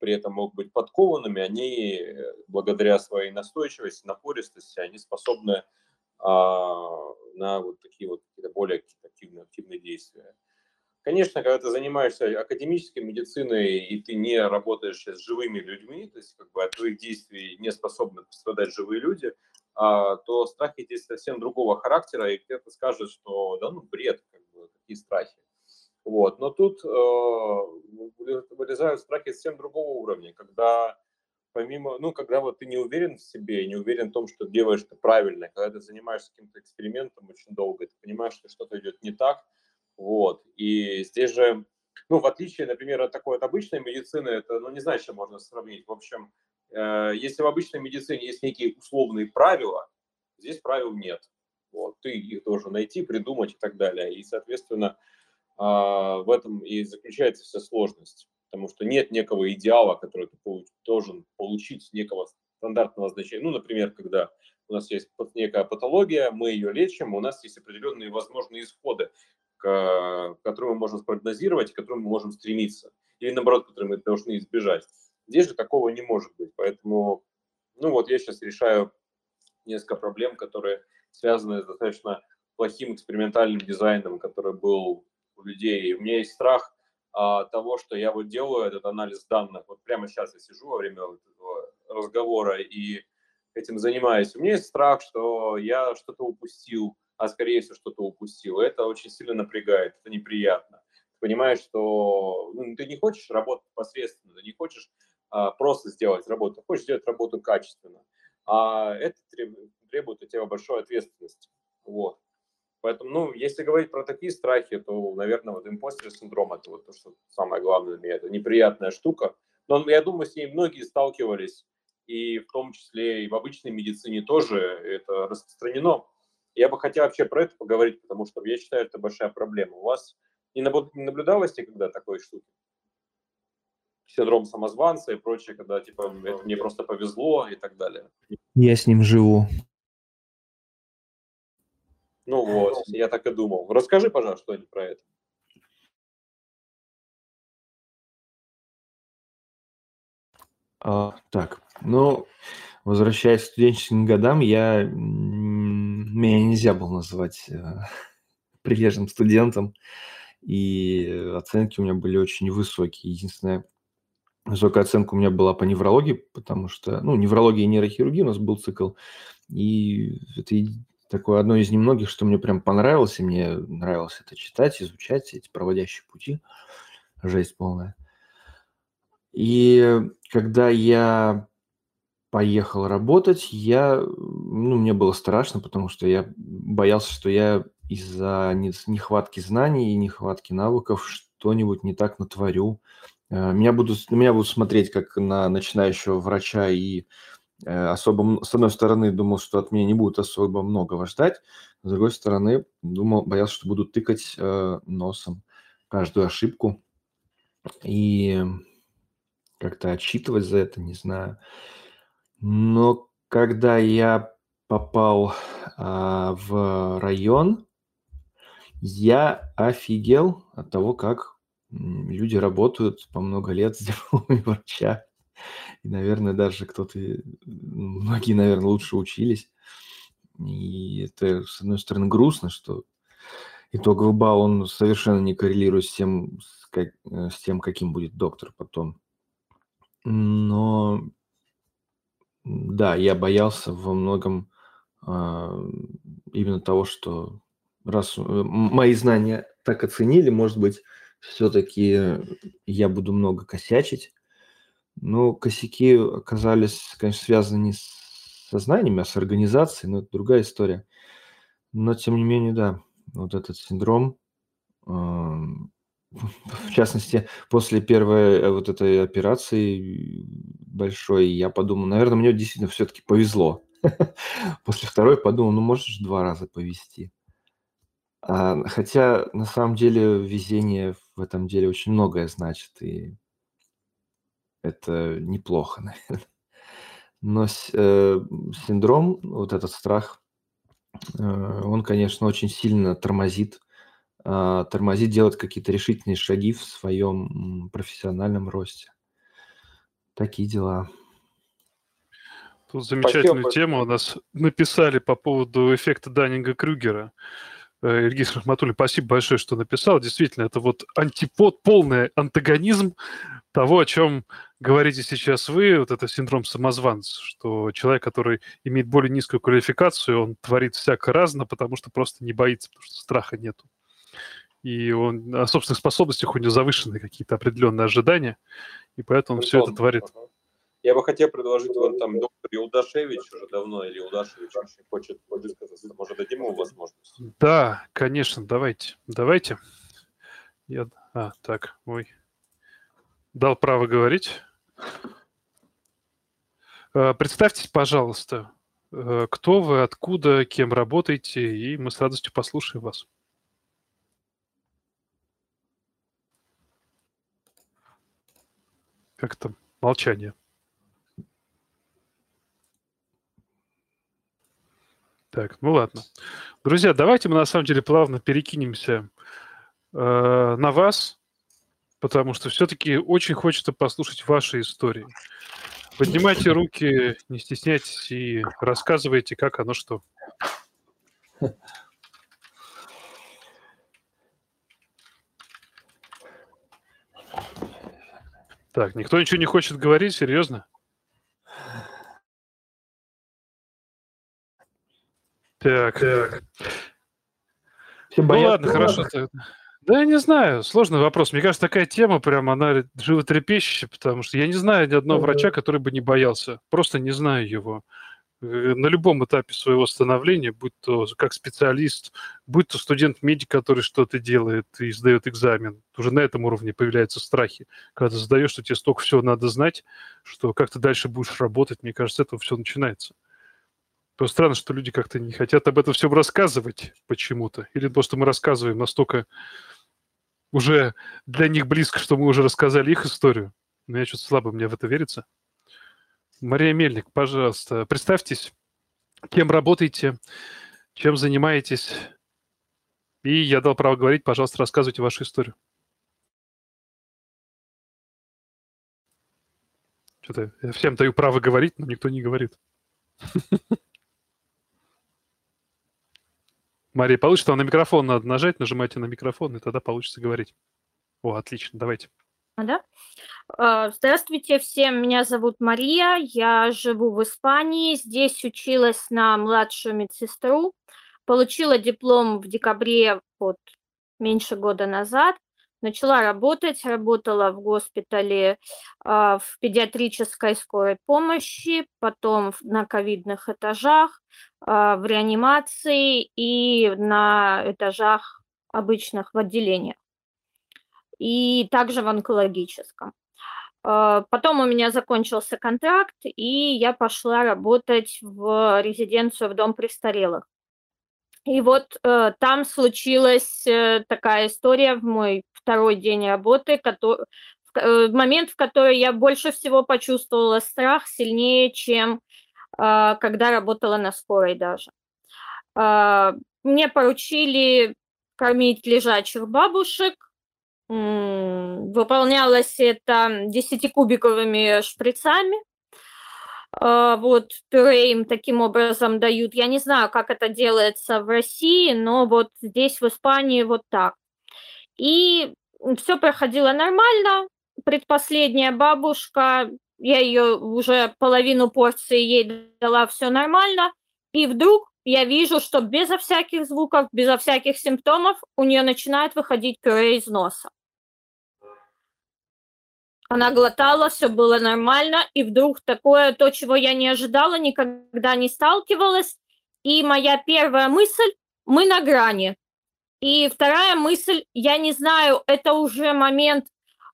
при этом могут быть подкованными, они э, благодаря своей настойчивости, напористости, они способны а, на вот такие вот более активные, активные действия. Конечно, когда ты занимаешься академической медициной и ты не работаешь с живыми людьми, то есть как бы от твоих действий не способны пострадать живые люди, а, то страхи здесь совсем другого характера, и кто-то скажет, что да ну бред, как бы, какие страхи. Вот. Но тут э, вылезают страхи совсем другого уровня, когда помимо, ну, когда вот ты не уверен в себе, не уверен в том, что делаешь ты правильно, когда ты занимаешься каким-то экспериментом очень долго, ты понимаешь, что что-то идет не так, вот, и здесь же, ну, в отличие, например, от такой от обычной медицины, это, ну, не знаю, чем можно сравнить, в общем, э, если в обычной медицине есть некие условные правила, здесь правил нет, вот, ты их должен найти, придумать и так далее, и, соответственно, а, в этом и заключается вся сложность, потому что нет некого идеала, который ты должен получить некого стандартного значения. Ну, например, когда у нас есть некая патология, мы ее лечим, у нас есть определенные возможные исходы, к, которые мы можем спрогнозировать, к которым мы можем стремиться, или наоборот, которые мы должны избежать. Здесь же такого не может быть, поэтому ну вот я сейчас решаю несколько проблем, которые связаны с достаточно плохим экспериментальным дизайном, который был у людей. У меня есть страх а, того, что я вот делаю этот анализ данных. Вот прямо сейчас я сижу во время вот этого разговора и этим занимаюсь. У меня есть страх, что я что-то упустил, а скорее всего что-то упустил. Это очень сильно напрягает, это неприятно. Ты понимаешь, что ну, ты не хочешь работать посредственно, ты не хочешь а, просто сделать работу, ты хочешь сделать работу качественно. А это требует, от тебя большой ответственности. Вот. Поэтому, ну, если говорить про такие страхи, то, наверное, вот импостер синдром – это вот то, что самое главное для меня. Это неприятная штука. Но я думаю, с ней многие сталкивались, и в том числе и в обычной медицине тоже это распространено. Я бы хотел вообще про это поговорить, потому что я считаю, это большая проблема. У вас не наблюдалось никогда такой штуки? Синдром самозванца и прочее, когда типа это мне просто повезло и так далее. Я с ним живу. Ну вот, я так и думал. Расскажи, пожалуйста, что-нибудь про это. А, так, ну, возвращаясь к студенческим годам, я меня нельзя было называть э, прилежным студентом, и оценки у меня были очень высокие. Единственная высокая оценка у меня была по неврологии, потому что, ну, неврология и нейрохирургия у нас был цикл, и это такое одно из немногих, что мне прям понравилось, и мне нравилось это читать, изучать, эти проводящие пути. Жесть полная. И когда я поехал работать, я, ну, мне было страшно, потому что я боялся, что я из-за нехватки знаний и нехватки навыков что-нибудь не так натворю. Э, меня будут, меня будут смотреть как на начинающего врача и особо, с одной стороны, думал, что от меня не будет особо многого ждать, с другой стороны, думал, боялся, что буду тыкать э, носом каждую ошибку и как-то отчитывать за это, не знаю. Но когда я попал а, в район, я офигел от того, как люди работают по много лет с дипломами врача. И, наверное, даже кто-то, многие, наверное, лучше учились. И это, с одной стороны, грустно, что итоговый балл, он совершенно не коррелирует с тем, с, как, э, с тем каким будет доктор потом. Но, да, я боялся во многом а, именно того, что раз э, мои знания так оценили, может быть, все-таки я буду много косячить, ну, косяки оказались, конечно, связаны не с сознанием, а с организацией, но это другая история. Но, тем не менее, да, вот этот синдром, в частности, после первой э, вот этой операции большой, я подумал, наверное, мне действительно все-таки повезло. После второй подумал, ну, можешь два раза повезти. А, хотя, на самом деле, везение в этом деле очень многое значит. И это неплохо, наверное. Но э, синдром, вот этот страх, э, он, конечно, очень сильно тормозит, э, тормозит делать какие-то решительные шаги в своем профессиональном росте. Такие дела. Тут замечательную Спасибо. тему у нас написали по поводу эффекта Даннинга-Крюгера. Э, Ильгиз Рахматуллин, спасибо большое, что написал. Действительно, это вот антипод, полный антагонизм того, о чем говорите сейчас вы, вот это синдром самозванца, что человек, который имеет более низкую квалификацию, он творит всяко разно, потому что просто не боится, потому что страха нету. И он о собственных способностях у него завышенные какие-то определенные ожидания, и поэтому он все это творит. Я бы хотел предложить вон там доктор Юлдашевич уже давно, или Юлдашевич очень хочет высказаться. Может, дадим ему возможность? Да, конечно, давайте. Давайте. Я... А, так, ой. Дал право говорить. Э, представьтесь, пожалуйста, э, кто вы, откуда, кем работаете, и мы с радостью послушаем вас. Как там? Молчание. Так, ну ладно. Друзья, давайте мы на самом деле плавно перекинемся э, на вас, потому что все-таки очень хочется послушать ваши истории. Поднимайте руки, не стесняйтесь и рассказывайте, как оно что. Так, никто ничего не хочет говорить, серьезно? Так, так. Все ну ладно, хорошо. Да я не знаю, сложный вопрос. Мне кажется, такая тема прям, она животрепещущая, потому что я не знаю ни одного врача, который бы не боялся. Просто не знаю его. Э, на любом этапе своего становления, будь то как специалист, будь то студент-медик, который что-то делает и сдает экзамен, уже на этом уровне появляются страхи. Когда ты задаешь, что тебе столько всего надо знать, что как ты дальше будешь работать, мне кажется, это все начинается. Просто странно, что люди как-то не хотят об этом всем рассказывать почему-то. Или просто мы рассказываем настолько уже для них близко, что мы уже рассказали их историю. Но я что-то слабо мне в это верится. Мария Мельник, пожалуйста, представьтесь, кем работаете, чем занимаетесь. И я дал право говорить, пожалуйста, рассказывайте вашу историю. Что-то я всем даю право говорить, но никто не говорит. Мария, получится, на микрофон надо нажать, нажимайте на микрофон, и тогда получится говорить. О, отлично, давайте. Да? А, здравствуйте всем, меня зовут Мария, я живу в Испании, здесь училась на младшую медсестру, получила диплом в декабре вот меньше года назад, начала работать, работала в госпитале а, в педиатрической скорой помощи, потом на ковидных этажах, а, в реанимации и на этажах обычных в отделениях и также в онкологическом. А, потом у меня закончился контракт, и я пошла работать в резиденцию в дом престарелых. И вот э, там случилась э, такая история в мой второй день работы, который, э, момент, в который я больше всего почувствовала страх сильнее, чем э, когда работала на скорой даже. Э, мне поручили кормить лежачих бабушек, Выполнялось это 10-кубиковыми шприцами. А, вот пюре им таким образом дают. Я не знаю, как это делается в России, но вот здесь, в Испании, вот так. И все проходило нормально. Предпоследняя бабушка, я ее уже половину порции ей дала, все нормально. И вдруг я вижу, что безо всяких звуков, безо всяких симптомов у нее начинает выходить пюре из носа. Она глотала, все было нормально, и вдруг такое, то, чего я не ожидала, никогда не сталкивалась. И моя первая мысль – мы на грани. И вторая мысль, я не знаю, это уже момент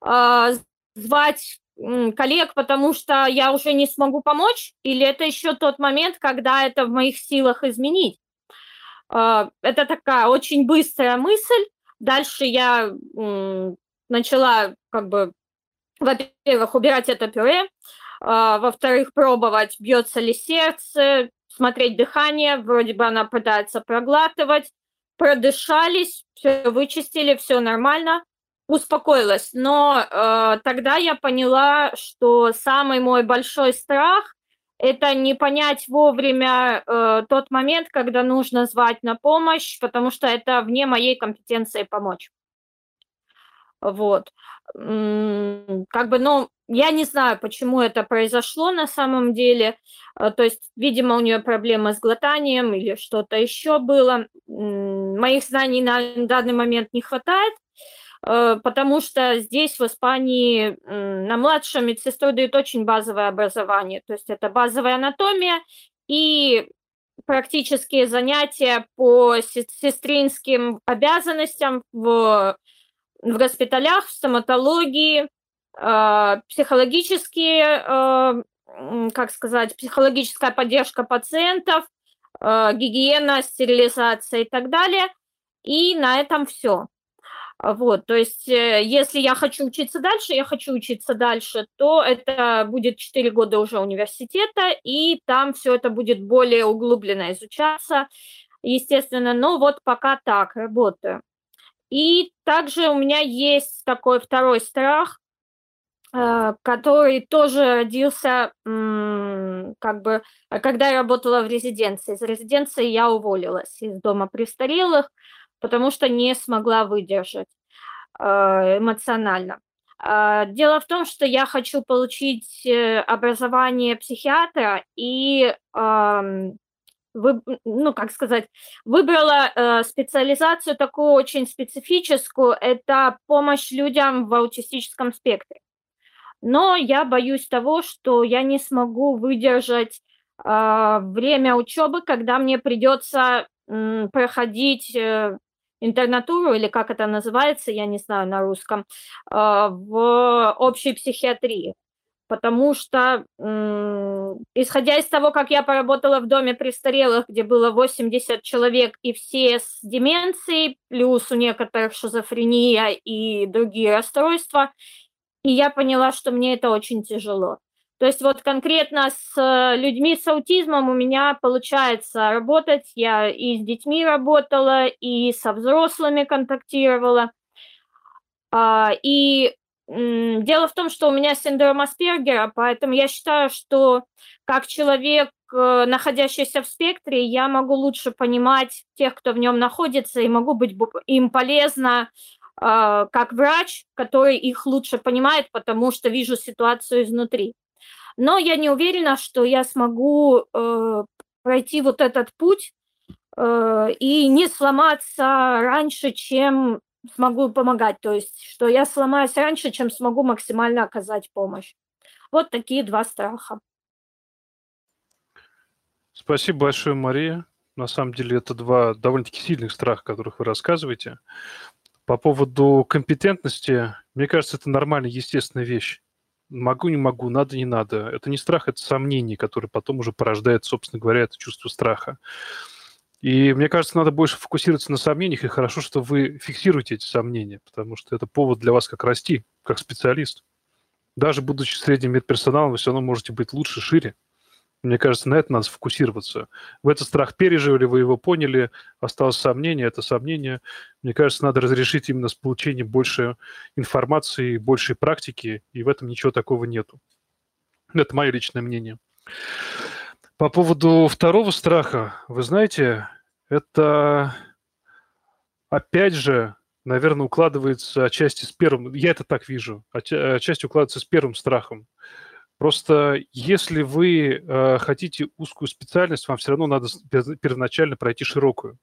э, звать коллег, потому что я уже не смогу помочь, или это еще тот момент, когда это в моих силах изменить. Э, это такая очень быстрая мысль. Дальше я э, начала как бы во-первых, убирать это пюре, а, во-вторых, пробовать, бьется ли сердце, смотреть дыхание, вроде бы она пытается проглатывать, продышались, все вычистили, все нормально, успокоилась. Но э, тогда я поняла, что самый мой большой страх – это не понять вовремя э, тот момент, когда нужно звать на помощь, потому что это вне моей компетенции помочь. Вот как бы, ну, я не знаю, почему это произошло на самом деле. Э, то есть, видимо, у нее проблемы с глотанием или что-то еще было. Моих знаний на данный момент не хватает, э, потому что здесь, в Испании, на младшую медсестру дают очень базовое образование. То есть это базовая анатомия и практические занятия по сестринским обязанностям в в госпиталях, в стоматологии, э, психологические, э, как сказать, психологическая поддержка пациентов, э, гигиена, стерилизация и так далее. И на этом все. Вот, то есть, если я хочу учиться дальше, я хочу учиться дальше, то это будет 4 года уже университета, и там все это будет более углубленно изучаться, естественно. Но вот пока так работаю. И также у меня есть такой второй страх. э, который тоже родился, как бы, когда я работала в резиденции. Из резиденции я уволилась из дома престарелых, потому что не смогла выдержать эмоционально. Дело в том, что я хочу получить э, образование психиатра и вы, ну, как сказать, выбрала э, специализацию такую очень специфическую, это помощь людям в аутистическом спектре. Но я боюсь того, что я не смогу выдержать э, время учебы, когда мне придется э, проходить э, интернатуру, или как это называется, я не знаю на русском, э, в общей психиатрии потому что, исходя из того, как я поработала в доме престарелых, где было 80 человек, и все с деменцией, плюс у некоторых шизофрения и другие расстройства, и я поняла, что мне это очень тяжело. То есть вот конкретно с людьми с аутизмом у меня получается работать. Я и с детьми работала, и со взрослыми контактировала. А, и Дело в том, что у меня синдром Аспергера, поэтому я считаю, что как человек, э, находящийся в спектре, я могу лучше понимать тех, кто в нем находится, и могу быть им полезна э, как врач, который их лучше понимает, потому что вижу ситуацию изнутри. Но я не уверена, что я смогу э, пройти вот этот путь и не сломаться раньше, чем смогу помогать, то есть, что я сломаюсь раньше, чем смогу максимально оказать помощь. Вот такие два страха. Спасибо большое, Мария. На самом деле это два довольно-таки сильных страха, которых вы рассказываете. По поводу компетентности, мне кажется, это нормальная, естественная вещь. Могу, не могу, надо, не надо. Это не страх, это сомнение, которое потом уже порождает, собственно говоря, это чувство страха. И мне кажется, надо больше фокусироваться на сомнениях, и хорошо, что вы фиксируете эти сомнения, потому что это повод для вас как расти, как специалист. Даже будучи средним медперсоналом, вы все равно можете быть лучше, шире. Мне кажется, на это надо сфокусироваться. Вы этот страх переживали, вы его поняли, осталось сомнение, это сомнение. Мне кажется, надо разрешить именно с получением больше информации, большей практики, и в этом ничего такого нету. Это мое личное мнение. По поводу второго страха, вы знаете, это опять же, наверное, укладывается отчасти с первым, я это так вижу, отчасти укладывается с первым страхом. Просто если вы э, хотите узкую специальность, вам все равно надо первоначально пройти широкую.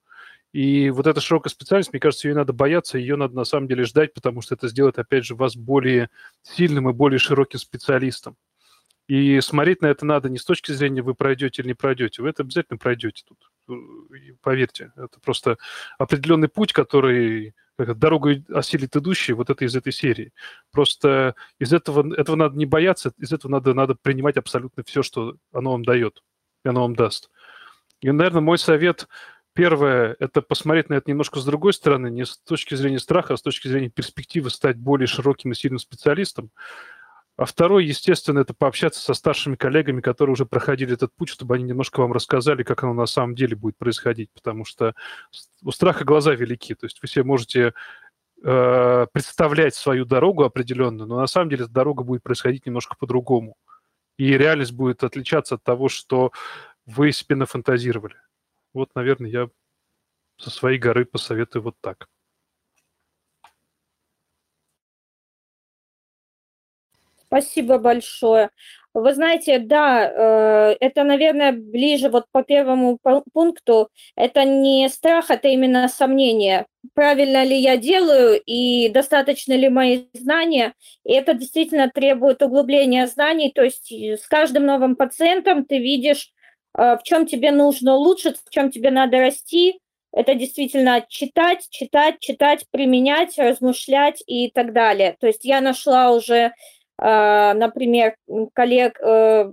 И вот эта широкая специальность, мне кажется, ее надо бояться, ее надо на самом деле ждать, потому что это сделает, опять же, вас более сильным и более широким специалистом. И смотреть на это надо не с точки зрения, вы пройдете или не пройдете. Вы это обязательно пройдете тут. Поверьте, это просто определенный путь, который дорогу осилит идущий, вот это из этой серии. Просто из этого, этого надо не бояться, из этого надо, надо принимать абсолютно все, что оно вам дает, и оно вам даст. И, наверное, мой совет Первое – это посмотреть на это немножко с другой стороны, не с точки зрения страха, а с точки зрения перспективы стать более широким и сильным специалистом. А второй, естественно, это пообщаться со старшими коллегами, которые уже проходили этот путь, чтобы они немножко вам рассказали, как оно на самом деле будет происходить, потому что у страха глаза велики, то есть вы себе можете э, представлять свою дорогу определенную, но на самом деле эта дорога будет происходить немножко по-другому. И реальность будет отличаться от того, что вы себе нафантазировали. Вот, наверное, я со своей горы посоветую вот так. Спасибо большое. Вы знаете, да, э, это, наверное, ближе вот по первому пункту. Это не страх, это именно сомнение. Правильно ли я делаю и достаточно ли мои знания. И это действительно требует углубления знаний. То есть с каждым новым пациентом ты видишь, э, в чем тебе нужно улучшить, в чем тебе надо расти. Это действительно читать, читать, читать, применять, размышлять и так далее. То есть я нашла уже например, коллег, э,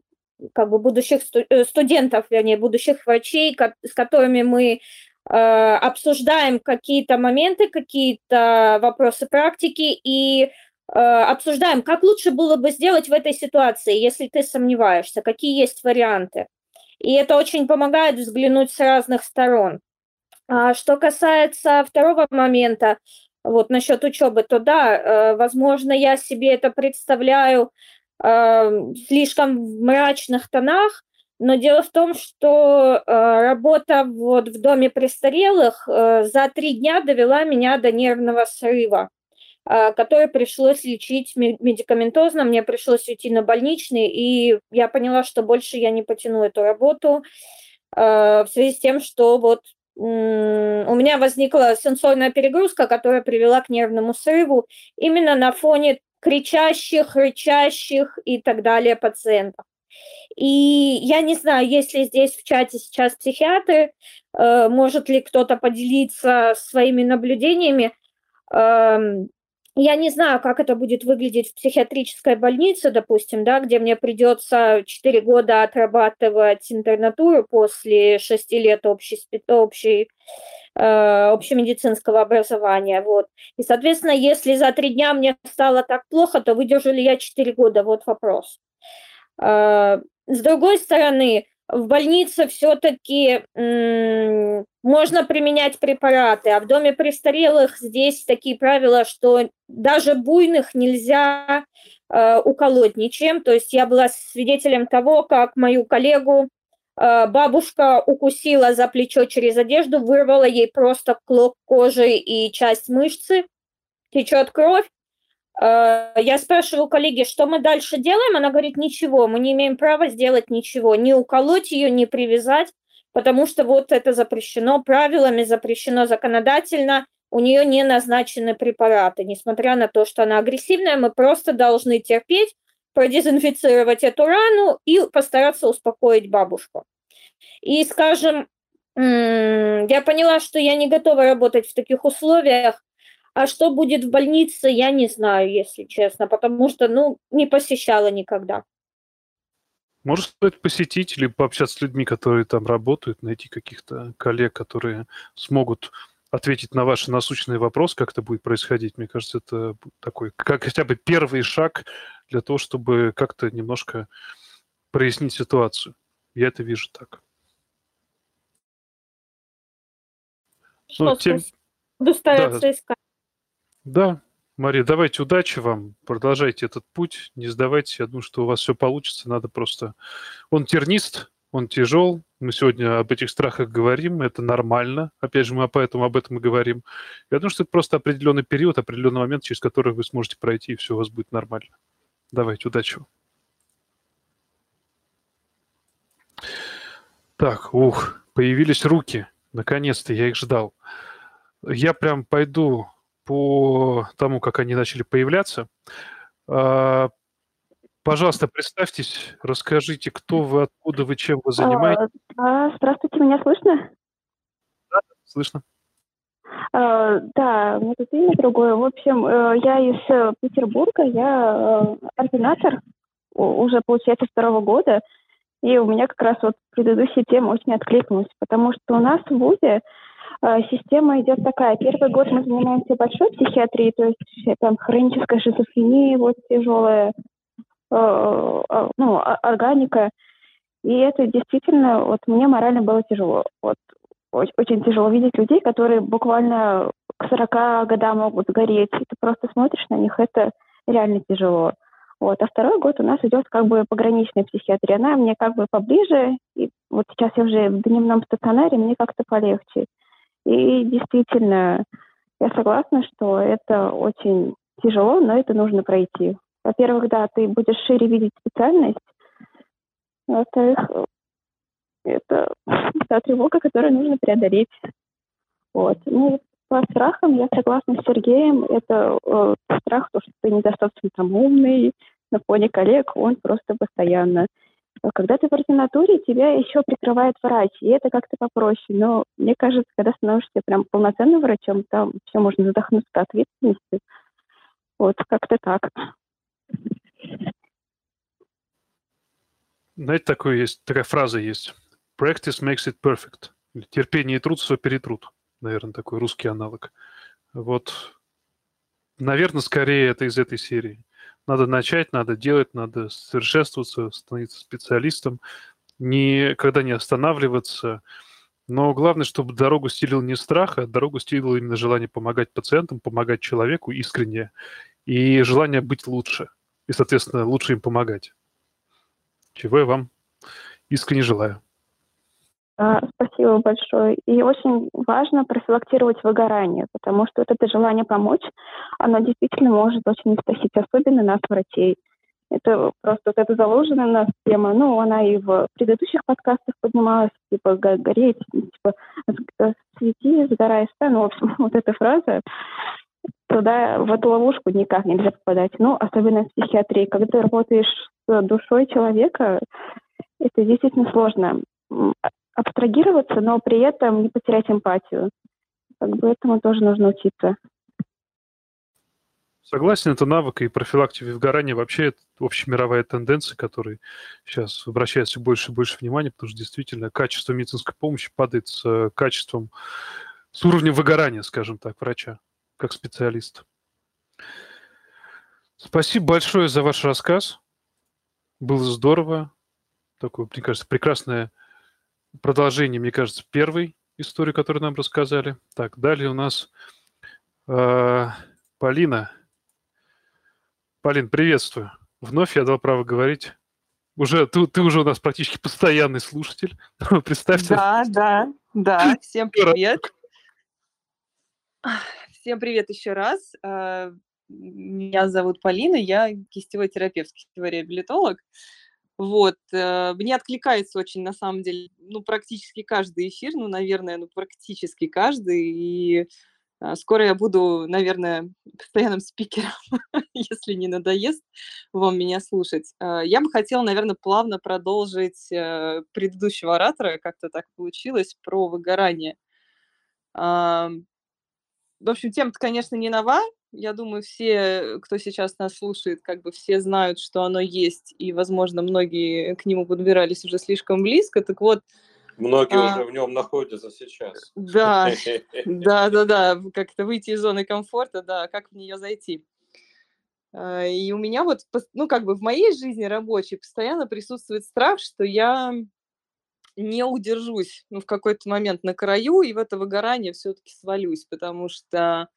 как бы будущих э, студентов, вернее, будущих врачей, с которыми мы а, обсуждаем какие-то моменты, какие-то вопросы практики и а, обсуждаем, как лучше было бы сделать в этой ситуации, если ты сомневаешься, какие есть варианты. И это очень помогает взглянуть с разных сторон. Что касается второго момента, вот насчет учебы, то да, э, возможно, я себе это представляю э, слишком в мрачных тонах, но дело в том, что э, работа вот в доме престарелых э, за три дня довела меня до нервного срыва, который пришлось лечить медикаментозно, мне пришлось уйти на больничный, и я поняла, что больше я не потяну эту работу в связи с тем, что вот у меня возникла сенсорная перегрузка, которая привела к нервному срыву именно на фоне кричащих, рычащих и так далее пациентов. И я не знаю, есть ли здесь в чате сейчас психиатры, э, может ли кто-то поделиться своими наблюдениями. Я не знаю, как это будет выглядеть в психиатрической больнице, допустим, да, где мне придется 4 года отрабатывать интернатуру после 6 лет общей, общей э, общемедицинского образования. Вот. И, соответственно, если за три дня мне стало так плохо, то выдержу ли я 4 года? Вот вопрос. Э, с другой стороны, в больнице все-таки можно применять препараты, а в доме престарелых здесь такие правила, что даже буйных нельзя э, уколоть ничем. То есть я была свидетелем того, как мою коллегу э, бабушка укусила за плечо через одежду, вырвала ей просто клок кожи и часть мышцы, течет кровь. Э, я спрашиваю коллеги, что мы дальше делаем? Она говорит, ничего, мы не имеем права сделать ничего, не уколоть ее, не привязать, потому что вот это запрещено правилами, запрещено законодательно, у нее не назначены препараты. Несмотря на то, что она агрессивная, мы просто должны терпеть, продезинфицировать эту рану и постараться успокоить бабушку. И, скажем, я поняла, что я не готова работать в таких условиях, а что будет в больнице, я не знаю, если честно, потому что, ну, не посещала никогда. Может, стоит посетить или пообщаться с людьми, которые там работают, найти каких-то коллег, которые смогут ответить на ваши насущные вопросы, как это будет происходить. Мне кажется, это такой, как хотя бы первый шаг для того, чтобы как-то немножко прояснить ситуацию. Я это вижу так. Что, ну, тем... Буду стараться да. искать. Да, Мария, давайте удачи вам, продолжайте этот путь, не сдавайтесь, я думаю, что у вас все получится, надо просто... Он тернист, он тяжел, мы сегодня об этих страхах говорим, это нормально, опять же, мы поэтому об этом и говорим. Я думаю, что это просто определенный период, определенный момент, через который вы сможете пройти, и все у вас будет нормально. Давайте, удачи вам. Так, ух, появились руки. Наконец-то, я их ждал. Я прям пойду по тому, как они начали появляться. А, пожалуйста, представьтесь, расскажите, кто вы, откуда вы, чем вы занимаетесь. А, здравствуйте, меня слышно? Да, слышно. А, да, у меня тут имя другое. В общем, э, я из э, Петербурга, я э, ординатор уже, получается, второго года, и у меня как раз вот предыдущая тема очень откликнулась, потому что у нас в ВУЗе система идет такая. Первый год мы занимаемся большой психиатрией, то есть там хроническая шизофрения, вот тяжелая, э, э, ну, органика. И это действительно, вот мне морально было тяжело. Вот очень, тяжело видеть людей, которые буквально к 40 годам могут сгореть. И ты просто смотришь на них, это реально тяжело. Вот. А второй год у нас идет как бы пограничная психиатрия. Она мне как бы поближе, и вот сейчас я уже в дневном стационаре, мне как-то полегче. И действительно, я согласна, что это очень тяжело, но это нужно пройти. Во-первых, да, ты будешь шире видеть специальность. Во-вторых, это та тревога, которую нужно преодолеть. Вот. Ну, по страхам я согласна с Сергеем. Это э, страх, то, что ты недостаточно там умный, на фоне коллег, он просто постоянно. А когда ты в ординатуре, тебя еще прикрывает врач, и это как-то попроще. Но мне кажется, когда становишься прям полноценным врачом, там все можно задохнуться от ответственности. Вот, как-то так. Знаете, такое есть, такая фраза есть. Practice makes it perfect. Терпение и труд все перетрут. Наверное, такой русский аналог. Вот, наверное, скорее это из этой серии. Надо начать, надо делать, надо совершенствоваться, становиться специалистом, никогда не останавливаться, Но главное, чтобы дорогу стелил не страх, а дорогу стелил именно желание помогать пациентам, помогать человеку искренне и желание быть лучше. И, соответственно, лучше им помогать. Чего я вам искренне желаю. А, спасибо большое. И очень важно профилактировать выгорание, потому что вот это желание помочь, оно действительно может очень истощить, особенно нас, врачей. Это просто вот это заложенная у нас тема. Ну, она и в предыдущих подкастах поднималась, типа гореть, типа свети, сгорай, стань. Ну, в общем, вот эта фраза, туда, в эту ловушку никак нельзя попадать. Ну, особенно в психиатрии. Когда ты работаешь с душой человека, это действительно сложно абстрагироваться, но при этом не потерять эмпатию. Как бы этому тоже нужно учиться. Согласен, это навык и профилактика выгорания вообще это общемировая тенденция, которой сейчас обращается больше и больше внимания, потому что действительно качество медицинской помощи падает с э, качеством, с уровнем выгорания, скажем так, врача, как специалиста. Спасибо большое за ваш рассказ. Было здорово. Такое, мне кажется, прекрасное продолжение, мне кажется, первой истории, которую нам рассказали. Так, далее у нас э, Полина. Полин, приветствую. Вновь я дал право говорить. Уже ты, ты уже у нас практически постоянный слушатель. Представьте. Да, да, да. Всем привет. Всем привет еще раз. А, меня зовут Полина, я кистевой терапевт, кистевой реабилитолог. Вот, э, мне откликается очень, на самом деле, ну, практически каждый эфир, ну, наверное, ну, практически каждый, и а, скоро я буду, наверное, постоянным спикером, если не надоест вам меня слушать. А, я бы хотела, наверное, плавно продолжить э, предыдущего оратора, как-то так получилось, про выгорание. В общем, тема конечно, не нова, я думаю, все, кто сейчас нас слушает, как бы все знают, что оно есть, и, возможно, многие к нему подбирались уже слишком близко. Так вот, Многие а, уже в нем находятся сейчас. Да, да, да, да, как-то выйти из зоны комфорта, да, как в нее зайти. А, и у меня вот, ну, как бы в моей жизни рабочей постоянно присутствует страх, что я не удержусь, ну, в какой-то момент на краю, и в это выгорание все-таки свалюсь, потому что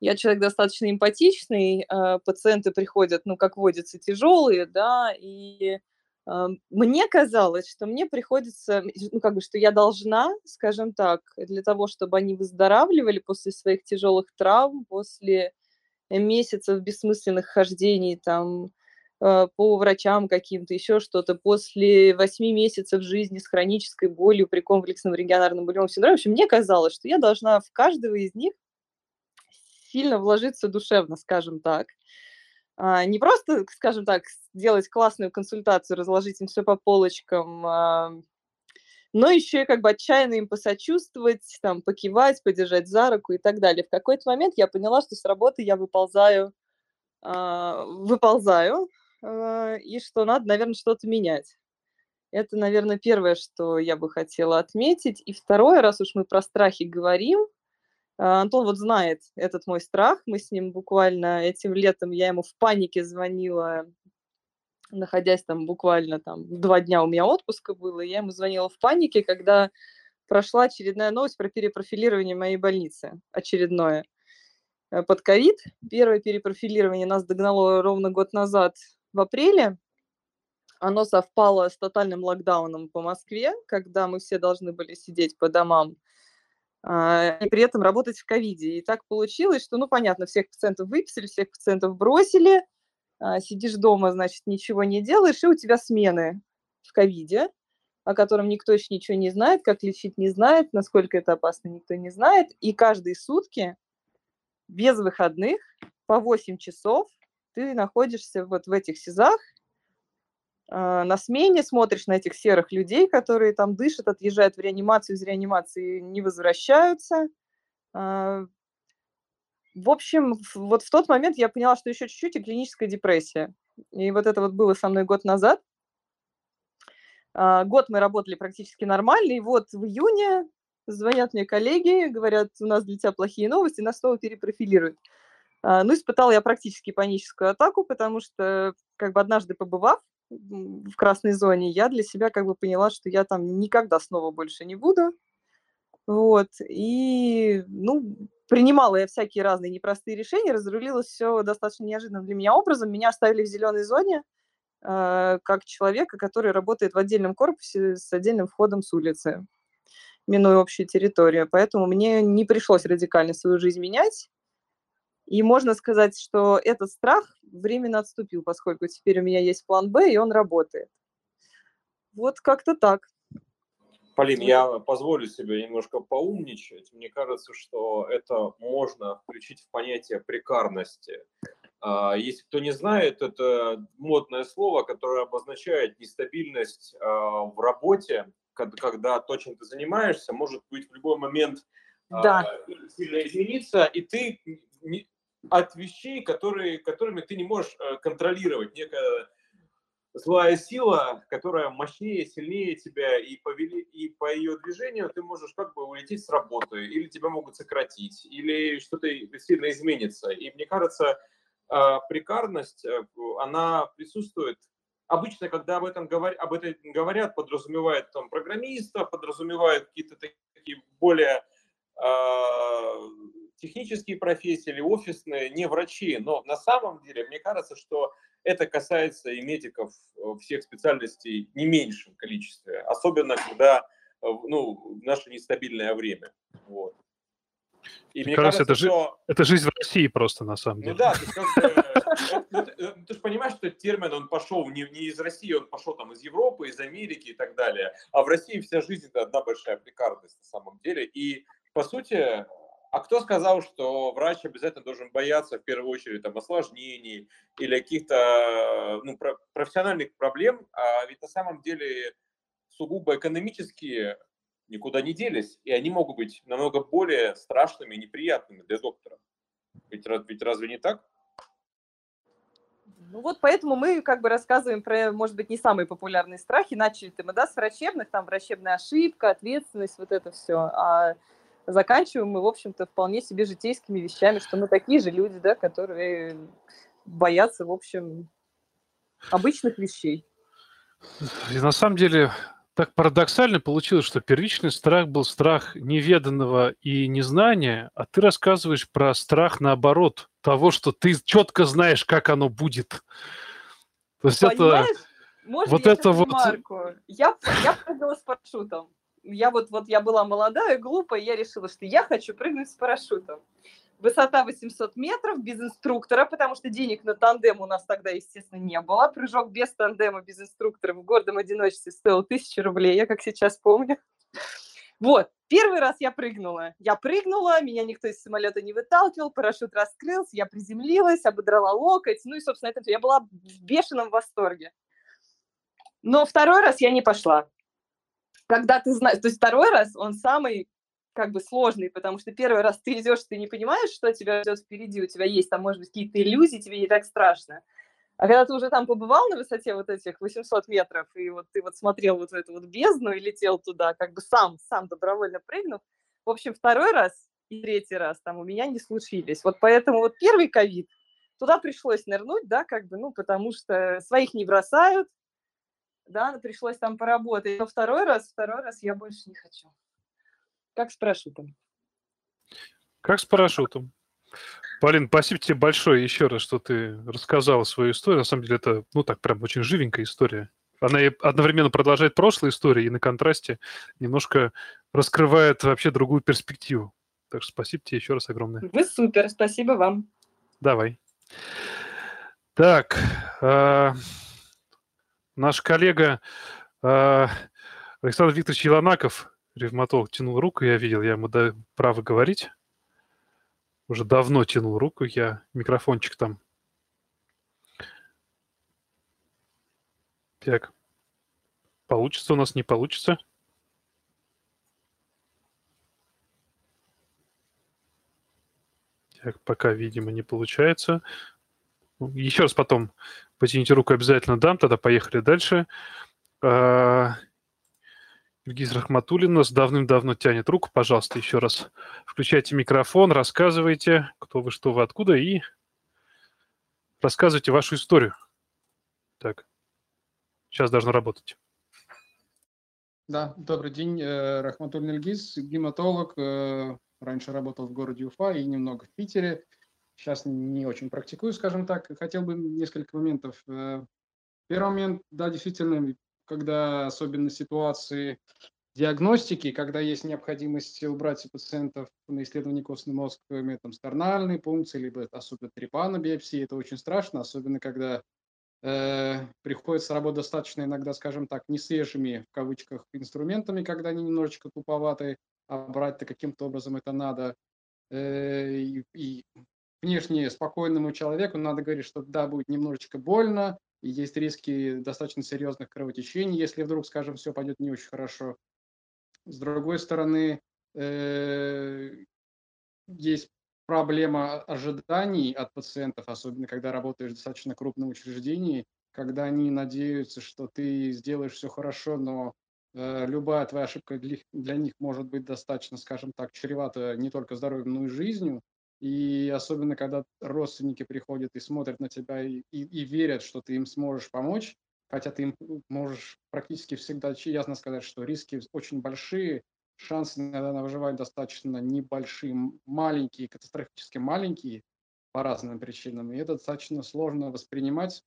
я человек достаточно эмпатичный, э, пациенты приходят, ну, как водится, тяжелые, да, и э, мне казалось, что мне приходится, ну, как бы, что я должна, скажем так, для того, чтобы они выздоравливали после своих тяжелых травм, после месяцев бессмысленных хождений, там, э, по врачам каким-то, еще что-то, после восьми месяцев жизни с хронической болью при комплексном регионарном болевом синдроме. В общем, мне казалось, что я должна в каждого из них сильно вложиться душевно, скажем так. А, не просто, скажем так, сделать классную консультацию, разложить им все по полочкам, а, но еще и как бы отчаянно им посочувствовать, там, покивать, подержать за руку и так далее. В какой-то момент я поняла, что с работы я выползаю, а, выползаю, и что надо, наверное, что-то менять. Это, наверное, первое, что я бы хотела отметить. И второе, раз уж мы про страхи говорим, Антон вот знает этот мой страх. Мы с ним буквально этим летом, я ему в панике звонила, находясь там буквально там два дня у меня отпуска было, я ему звонила в панике, когда прошла очередная новость про перепрофилирование моей больницы, очередное. Э, под ковид первое перепрофилирование нас догнало ровно год назад в апреле. Оно совпало с тотальным локдауном по Москве, когда мы все должны были сидеть по домам а, и при этом работать в ковиде. И так получилось, что, ну, понятно, всех пациентов выписали, всех пациентов бросили, а, сидишь дома, значит, ничего не делаешь, и у тебя смены в ковиде, о котором никто еще ничего не знает, как лечить не знает, насколько это опасно никто не знает. И каждые сутки без выходных по 8 часов ты находишься вот в этих СИЗах, а, на смене, смотришь на этих серых людей, которые там дышат, отъезжают в реанимацию, из реанимации не возвращаются. А, в общем, вот в тот момент я поняла, что еще чуть-чуть и клиническая депрессия. И вот это вот было со мной год назад. А, год мы работали практически нормально, и вот в июне звонят мне коллеги, говорят, у нас для тебя плохие новости, нас снова перепрофилируют. Ну, испытала я практически паническую атаку, потому что, как бы однажды побывав в красной зоне, я для себя как бы поняла, что я там никогда снова больше не буду. Вот, и, ну, принимала я всякие разные непростые решения, разрулилось все достаточно неожиданным для меня образом. Меня оставили в зеленой зоне, э, как человека, который работает в отдельном корпусе с отдельным входом с улицы, минуя общую территорию. Поэтому мне не пришлось радикально свою жизнь менять. И можно сказать, что этот страх временно отступил, поскольку теперь у меня есть план Б, и он работает. Вот как-то так. Полин, я позволю себе немножко поумничать. Мне кажется, что это можно включить в понятие прекарности. А, если кто не знает, это модное слово, которое обозначает нестабильность а, в работе, когда то, чем ты занимаешься, может быть в любой момент а, да. сильно измениться, и ты от вещей, которые, которыми ты не можешь э, контролировать, некая злая сила, которая мощнее, сильнее тебя, и по, и по ее движению ты можешь как бы улететь с работы, или тебя могут сократить, или что-то сильно изменится. И мне кажется, а, прекарность, э, она присутствует обычно, когда об этом, говор... об этом говорят, подразумевают там программистов, подразумевают какие-то такие более э, технические профессии или офисные, не врачи. Но на самом деле, мне кажется, что это касается и медиков э, всех специальностей не меньшем количестве, особенно когда э, ну, наше нестабильное время. Вот. И мне кажется, кажется это, что... это жизнь в России просто, на самом ну деле. Ну да, ты, э, же понимаешь, что этот термин, он пошел не, не из России, он пошел там из Европы, из Америки и так далее. А в России вся жизнь – это одна большая прикарность на самом деле. И, по сути, а кто сказал, что врач обязательно должен бояться в первую очередь там, осложнений или каких-то ну, профессиональных проблем? А ведь на самом деле сугубо экономические никуда не делись, и они могут быть намного более страшными и неприятными для доктора. Ведь, ведь разве не так? Ну вот поэтому мы как бы рассказываем про, может быть, не самые популярные страхи. Начали-то мы, да, с врачебных, там врачебная ошибка, ответственность, вот это все. А заканчиваем мы, в общем-то, вполне себе житейскими вещами, что мы такие же люди, да, которые боятся, в общем, обычных вещей. И на самом деле так парадоксально получилось, что первичный страх был страх неведанного и незнания, а ты рассказываешь про страх наоборот, того, что ты четко знаешь, как оно будет. То есть Понимаешь? это... Можно вот я это вот... Я, я прыгала с парашютом я вот, вот я была молодая, глупая, я решила, что я хочу прыгнуть с парашютом. Высота 800 метров без инструктора, потому что денег на тандем у нас тогда, естественно, не было. Прыжок без тандема, без инструктора в гордом одиночестве стоил 1000 рублей, я как сейчас помню. Вот, первый раз я прыгнула. Я прыгнула, меня никто из самолета не выталкивал, парашют раскрылся, я приземлилась, ободрала локоть. Ну и, собственно, это я была в бешеном восторге. Но второй раз я не пошла когда ты знаешь, то есть второй раз он самый как бы сложный, потому что первый раз ты идешь, ты не понимаешь, что тебя ждет впереди, у тебя есть там, может быть, какие-то иллюзии, тебе не так страшно. А когда ты уже там побывал на высоте вот этих 800 метров, и вот ты вот смотрел вот в эту вот бездну и летел туда, как бы сам, сам добровольно прыгнув, в общем, второй раз и третий раз там у меня не случились. Вот поэтому вот первый ковид, туда пришлось нырнуть, да, как бы, ну, потому что своих не бросают, да, пришлось там поработать. Но второй раз, второй раз я больше не хочу. Как с парашютом. Как с парашютом. Полин, спасибо тебе большое еще раз, что ты рассказала свою историю. На самом деле это, ну так, прям очень живенькая история. Она и одновременно продолжает прошлую историю и на контрасте немножко раскрывает вообще другую перспективу. Так что спасибо тебе еще раз огромное. Вы супер, спасибо вам. Давай. Так, э, Наш коллега э, Александр Викторович Еланаков, ревматолог, тянул руку, я видел, я ему даю право говорить. Уже давно тянул руку, я микрофончик там. Так. Получится у нас, не получится. Так, пока, видимо, не получается. Еще раз потом потяните руку, обязательно дам. Тогда поехали дальше. А, Ильгиз Рахматуллин нас давным-давно тянет руку. Пожалуйста, еще раз включайте микрофон, рассказывайте, кто вы, что вы, откуда, и рассказывайте вашу историю. Так, сейчас должно работать. Да, добрый день, э, Рахматуль Нильгиз, гематолог, э, раньше работал в городе Уфа и немного в Питере, сейчас не очень практикую, скажем так. Хотел бы несколько моментов. Э, первый момент, да, действительно, когда особенно ситуации диагностики, когда есть необходимость убрать у пациентов на исследование костный мозг методом стернальной пункции, либо особенно трепана биопсии, это очень страшно, особенно когда э, приходится работать достаточно иногда, скажем так, не свежими, в кавычках, инструментами, когда они немножечко туповатые, а брать-то каким-то образом это надо. Э, и, и внешне спокойному человеку надо говорить, что да, будет немножечко больно, и есть риски достаточно серьезных кровотечений, если вдруг, скажем, все пойдет не очень хорошо. С другой стороны, э, есть проблема ожиданий от пациентов, особенно когда работаешь в достаточно крупном учреждении, когда они надеются, что ты сделаешь все хорошо, но э, любая твоя ошибка для, для них может быть достаточно, скажем так, чревата не только здоровьем, но и жизнью. И особенно, когда родственники приходят и смотрят на тебя и, и, и верят, что ты им сможешь помочь, хотя ты им можешь практически всегда ясно сказать, что риски очень большие, шансы иногда на выживание достаточно небольшие, маленькие, катастрофически маленькие по разным причинам, и это достаточно сложно воспринимать.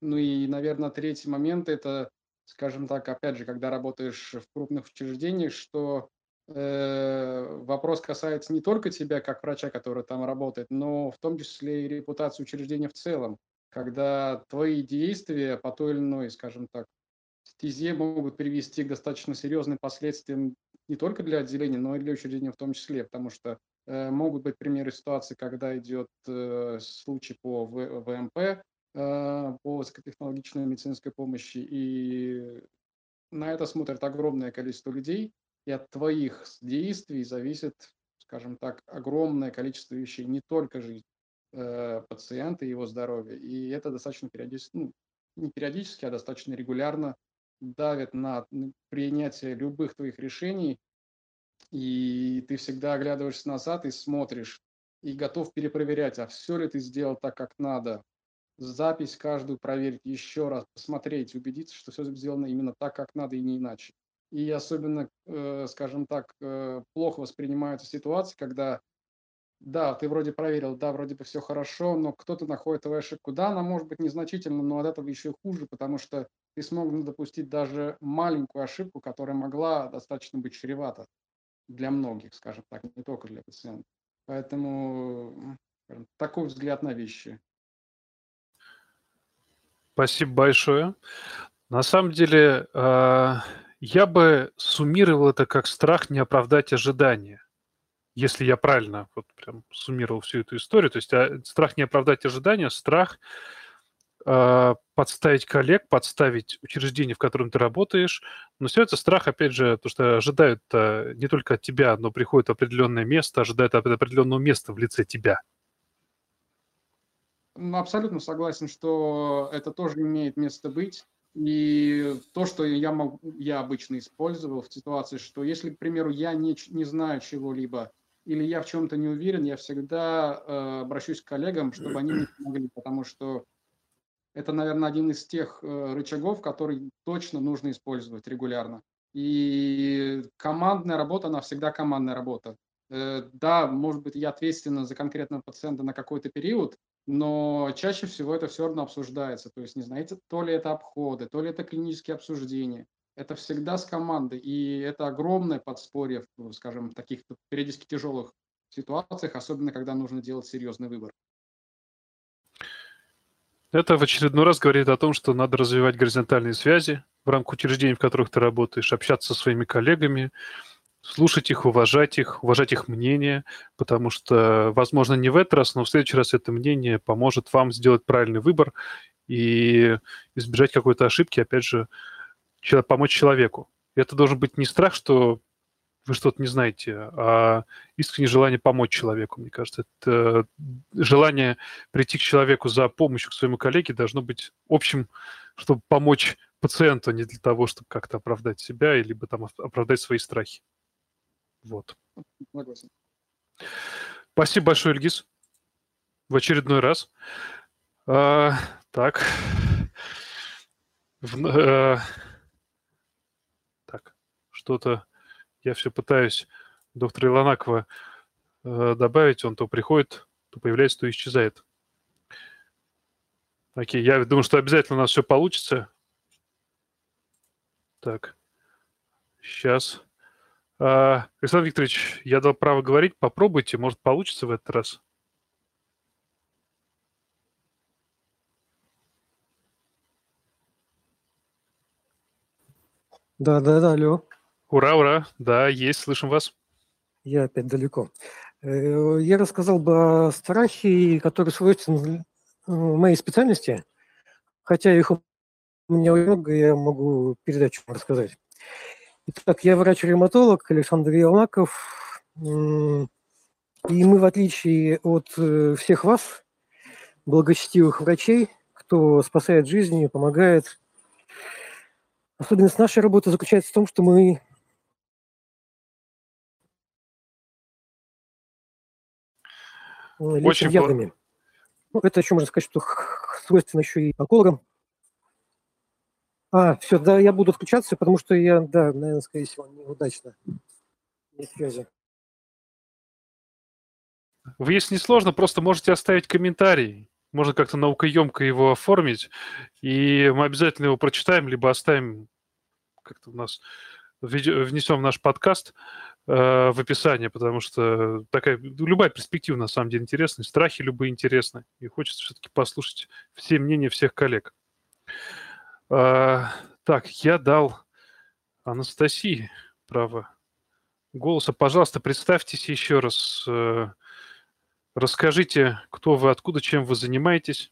Ну и, наверное, третий момент – это, скажем так, опять же, когда работаешь в крупных учреждениях, что э, вопрос касается не только тебя, как врача, который там работает, но в том числе и репутации учреждения в целом, когда твои действия по той или иной, скажем так, стезе могут привести к достаточно серьезным последствиям не только для отделения, но и для учреждения в том числе, потому что э, могут быть примеры ситуации, когда идет э, случай по в, ВМП, э, по высокотехнологичной медицинской помощи, и на это смотрит огромное количество людей, и от твоих действий зависит, скажем так, огромное количество вещей, не только жизнь э, пациента и его здоровья. И это достаточно периодически, ну, не периодически, а достаточно регулярно давит на принятие любых твоих решений, и ты всегда оглядываешься назад и смотришь, и готов перепроверять, а все ли ты сделал так, как надо, запись каждую проверить еще раз, посмотреть, убедиться, что все сделано именно так, как надо, и не иначе. И особенно, э, скажем так, э, плохо воспринимаются ситуации, когда да, ты вроде проверил, да, вроде бы все хорошо, но кто-то находит твою ошибку. Да, она может быть незначительна, но от этого еще хуже, потому что ты смог допустить даже маленькую ошибку, которая могла достаточно быть чревата для многих, скажем так, не только для пациентов. Поэтому такой взгляд на вещи. Спасибо большое. На самом деле, э, я бы суммировал это как страх не оправдать ожидания если я правильно вот прям суммировал всю эту историю, то есть а, страх не оправдать ожидания, страх э, подставить коллег, подставить учреждение, в котором ты работаешь, но все это страх, опять же, то, что ожидают -то не только от тебя, но приходит определенное место, ожидают от определенного места в лице тебя. Ну, абсолютно согласен, что это тоже имеет место быть. И то, что я, могу, я обычно использовал в ситуации, что если, к примеру, я не, не знаю чего-либо, или я в чем-то не уверен, я всегда э, обращусь к коллегам, чтобы они мне помогли, потому что это, наверное, один из тех э, рычагов, который точно нужно использовать регулярно. И командная работа, она всегда командная работа. Э, да, может быть, я ответственна за конкретного пациента на какой-то период, но чаще всего это все равно обсуждается. То есть, не знаете, то ли это обходы, то ли это клинические обсуждения это всегда с командой, и это огромное подспорье, скажем, в таких периодически тяжелых ситуациях, особенно когда нужно делать серьезный выбор. Это в очередной раз говорит о том, что надо развивать горизонтальные связи в рамках учреждений, в которых ты работаешь, общаться со своими коллегами, слушать их, уважать их, уважать их мнение, потому что, возможно, не в этот раз, но в следующий раз это мнение поможет вам сделать правильный выбор и избежать какой-то ошибки, опять же, помочь человеку. Это должен быть не страх, что вы что-то не знаете, а искреннее желание помочь человеку, мне кажется. Это желание прийти к человеку за помощью к своему коллеге должно быть общим, чтобы помочь пациенту, а не для того, чтобы как-то оправдать себя, либо там оправдать свои страхи. Вот. Спасибо большое, Ильгиз. В очередной раз. А, так. В, а, что-то я все пытаюсь доктора Илонакова э, добавить, он то приходит, то появляется, то исчезает. Окей, я думаю, что обязательно у нас все получится. Так, сейчас. А, Александр Викторович, я дал право говорить, попробуйте, может, получится в этот раз. Да, да, да, алло. Ура, ура, да, есть, слышим вас. Я опять далеко. Э, я рассказал бы о страхе, который свойственен моей специальности, хотя их у меня много, я могу передачу рассказать. Итак, я врач-ревматолог Александр Елнаков, и мы, в отличие от э, всех вас, благочестивых врачей, кто спасает жизни, помогает, особенность нашей работы заключается в том, что мы Очень ядами. Ну, это еще можно сказать, что свойственно еще и онкологам. А, все, да, я буду отключаться, потому что я, да, наверное, скорее всего, неудачно. Нет связи. Вы, если не сложно, просто можете оставить комментарий. Можно как-то наукоемко его оформить, и мы обязательно его прочитаем, либо оставим как-то у нас внесем в наш подкаст э, в описание, потому что такая любая перспектива на самом деле интересная, страхи любые интересны, и хочется все-таки послушать все мнения всех коллег. Э, так, я дал Анастасии право голоса. Пожалуйста, представьтесь еще раз. Э, расскажите, кто вы, откуда, чем вы занимаетесь.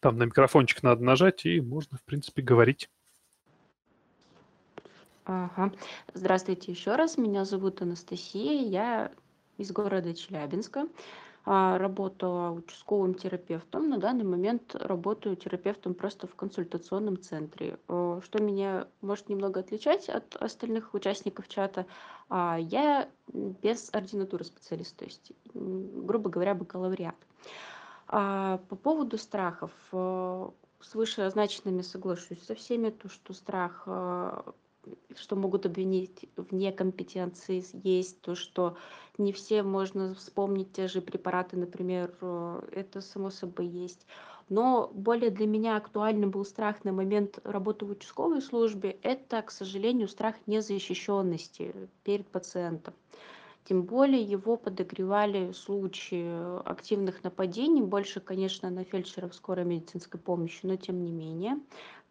Там на микрофончик надо нажать, и можно, в принципе, говорить. Ага. Здравствуйте еще раз. Меня зовут Анастасия. Я из города Челябинска. А, работала участковым терапевтом. На данный момент работаю терапевтом просто в консультационном центре. Что меня может немного отличать от остальных участников чата, а, я без ординатуры специалист, то есть, грубо говоря, бакалавриат. А по поводу страхов, э, с вышеозначенными соглашусь со всеми, то, что страх, э, что могут обвинить в некомпетенции, есть то, что не все можно вспомнить те же препараты, например, э, это само собой есть. Но более для меня актуальным был страх на момент работы в участковой службе, это, к сожалению, страх незащищенности перед пациентом. Тем более его подогревали случаи активных нападений, больше, конечно, на фельдшеров скорой медицинской помощи, но тем не менее.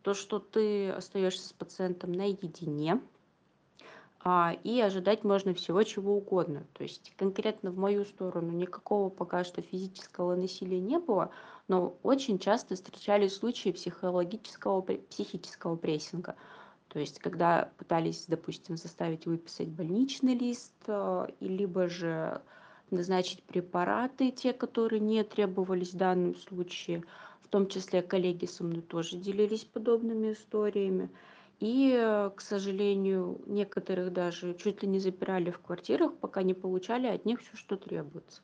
То, что ты остаешься с пациентом наедине, и ожидать можно всего чего угодно. То есть конкретно в мою сторону никакого пока что физического насилия не было, но очень часто встречались случаи психологического, психического прессинга. То есть, когда пытались, допустим, заставить выписать больничный лист, э, либо же назначить препараты, те, которые не требовались в данном случае, в том числе коллеги со мной тоже делились подобными историями. И, э, к сожалению, некоторых даже чуть ли не запирали в квартирах, пока не получали от них все, что требуется.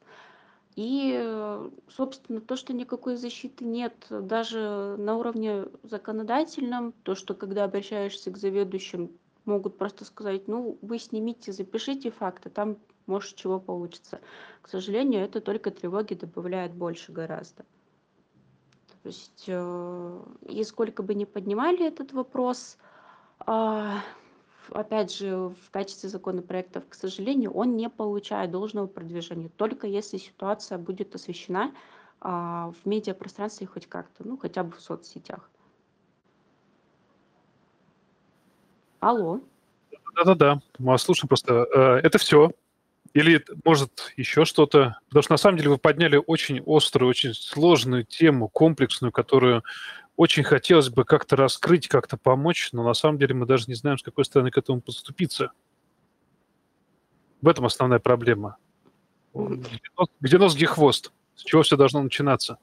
И, э, собственно, то, что никакой защиты нет даже на уровне законодательном, то, что когда обращаешься к заведующим, могут просто сказать, ну, вы снимите, запишите факты, там, может, чего получится. К сожалению, это только тревоги добавляет больше гораздо. То есть, э, и сколько бы ни поднимали этот вопрос, опять же, в качестве законопроектов, к сожалению, он не получает должного продвижения, только если ситуация будет освещена а, в медиапространстве хоть как-то, ну, хотя бы в соцсетях. Алло. Да-да-да, вас слушаем просто. Э, это все. Или, может, еще что-то? Потому что, на самом деле, вы подняли очень острую, очень сложную тему, комплексную, которую очень хотелось бы как-то раскрыть, как-то помочь, но на самом деле мы даже не знаем, с какой стороны к этому подступиться. В этом основная проблема. Где нос, где, нос, где хвост? С чего все должно начинаться?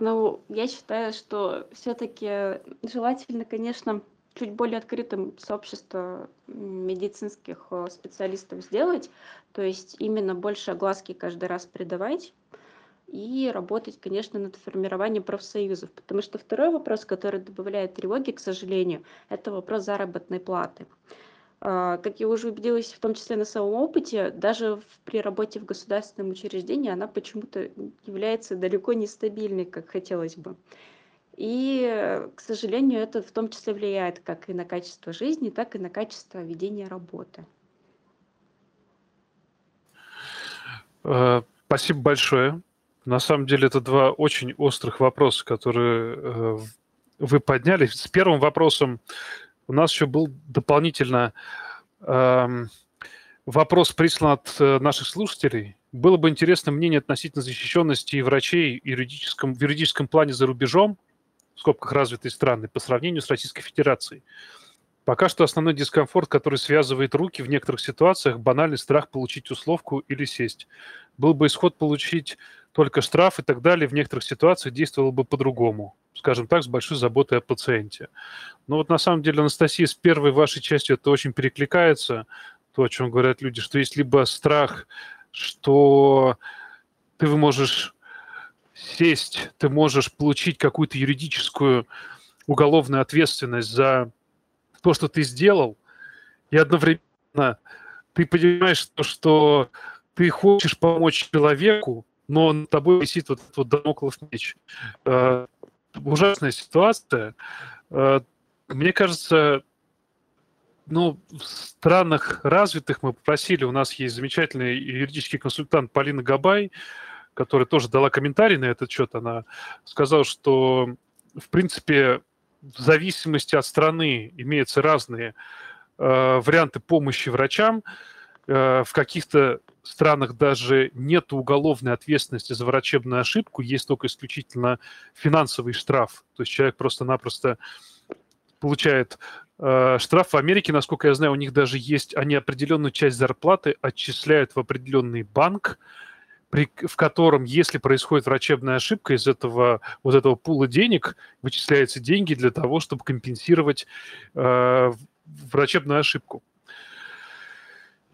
Ну, я считаю, что все-таки желательно, конечно, чуть более открытым сообщество медицинских э, специалистов сделать, то есть именно больше огласки каждый раз придавать, и работать, конечно, над формированием профсоюзов. Потому что второй вопрос, который добавляет тревоги, к сожалению, это вопрос заработной платы. А, как я уже убедилась, в том числе на своем опыте, даже при работе в государственном учреждении она почему-то является далеко не стабильной, как хотелось бы. И, к сожалению, это в том числе влияет как и на качество жизни, так и на качество ведения работы. Э, спасибо большое. На самом деле это два очень острых вопроса, которые э, вы подняли. С первым вопросом у нас еще был дополнительно эм, вопрос прислан от э, наших слушателей. Было бы интересно мнение относительно защищенности врачей в юридическом, в юридическом плане за рубежом, в скобках развитой страны, по сравнению с Российской Федерацией. Пока что основной дискомфорт, который связывает руки в некоторых ситуациях, банальный страх получить условку или сесть. Был бы исход получить только штраф и так далее, в некоторых ситуациях действовало бы по-другому, скажем так, с большой заботой о пациенте. Но вот на самом деле, Анастасия, с первой вашей частью это очень перекликается, то, о чем говорят люди, что есть либо страх, что ты можешь сесть, ты можешь получить какую-то юридическую уголовную ответственность за то, что ты сделал, и одновременно ты понимаешь, что, что ты хочешь помочь человеку, но над тобой висит вот этот вот домоклов меч. Э, ужасная ситуация. Э, мне кажется, ну, в странах развитых мы попросили, у нас есть замечательный юридический консультант Полина Габай, которая тоже дала комментарий на этот счет. Она сказала, что, в принципе, в зависимости от страны имеются разные э, варианты помощи врачам. Э, в каких-то странах даже нет уголовной ответственности за врачебную ошибку, есть только исключительно финансовый штраф. То есть человек просто-напросто получает э, штраф. В Америке, насколько я знаю, у них даже есть, они определенную часть зарплаты отчисляют в определенный банк, при, в котором, если происходит врачебная ошибка, из этого вот этого пула денег вычисляются деньги для того, чтобы компенсировать э, врачебную ошибку.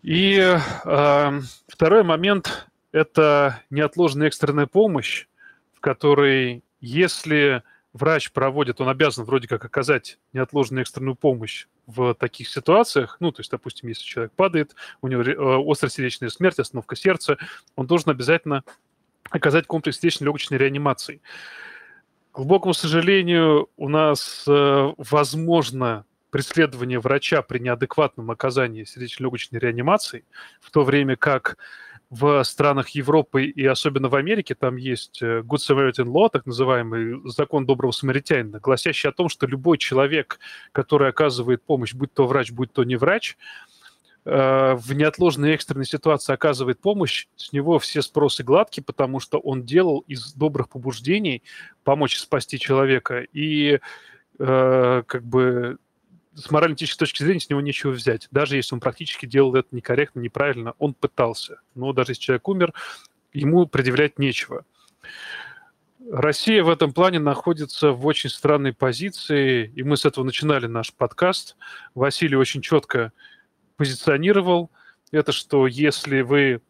И э, второй момент – это неотложная экстренная помощь, в которой, если врач проводит, он обязан вроде как оказать неотложную экстренную помощь в таких ситуациях, ну, то есть, допустим, если человек падает, у него э, остросердечная смерть, остановка сердца, он должен обязательно оказать комплекс сердечно-легочной реанимации. К глубокому сожалению, у нас э, возможно преследование врача при неадекватном оказании сердечно-легочной реанимации, в то время как в странах Европы и особенно в Америке там есть э, Good Samaritan Law, так называемый закон доброго самаритянина, гласящий о том, что любой человек, который оказывает помощь, будь то врач, будь то не врач, э, в неотложной экстренной ситуации оказывает помощь, с него все спросы гладкие, потому что он делал из добрых побуждений помочь спасти человека. И э, как бы с морально-этической точки зрения с него нечего взять. Даже если он практически делал это некорректно, неправильно, он пытался. Но даже если человек умер, ему предъявлять нечего. Россия в этом плане находится в очень странной позиции, и мы с этого начинали наш подкаст. Василий очень четко позиционировал это, что если вы,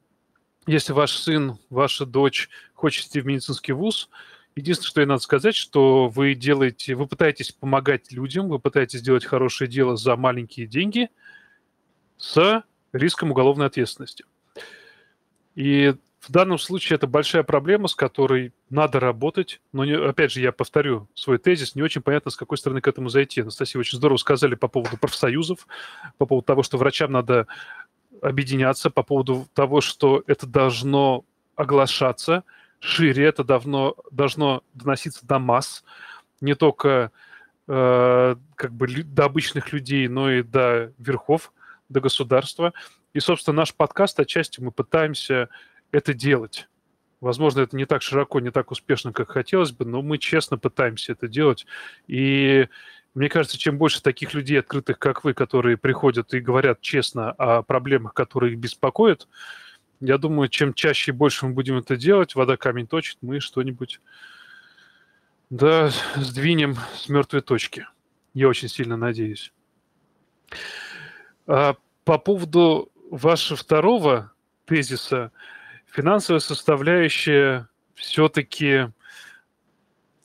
если ваш сын, ваша дочь хочет идти в медицинский вуз, Единственное, что я надо сказать, что вы делаете, вы пытаетесь помогать людям, вы пытаетесь сделать хорошее дело за маленькие деньги с риском уголовной ответственности. И в данном случае это большая проблема, с которой надо работать. Но, не, опять же, я повторю свой тезис, не очень понятно, с какой стороны к этому зайти. Анастасия очень здорово сказали по поводу профсоюзов, по поводу того, что врачам надо объединяться, по поводу того, что это должно оглашаться – шире, это давно должно доноситься до масс, не только э, как бы до обычных людей, но и до верхов, до государства. И, собственно, наш подкаст отчасти мы пытаемся это делать. Возможно, это не так широко, не так успешно, как хотелось бы, но мы честно пытаемся это делать. И мне кажется, чем больше таких людей, открытых, как вы, которые приходят и говорят честно о проблемах, которые их беспокоят, я думаю, чем чаще и больше мы будем это делать, вода камень точит, мы что-нибудь да, сдвинем с мертвой точки. Я очень сильно надеюсь. А по поводу вашего второго тезиса, финансовая составляющая все-таки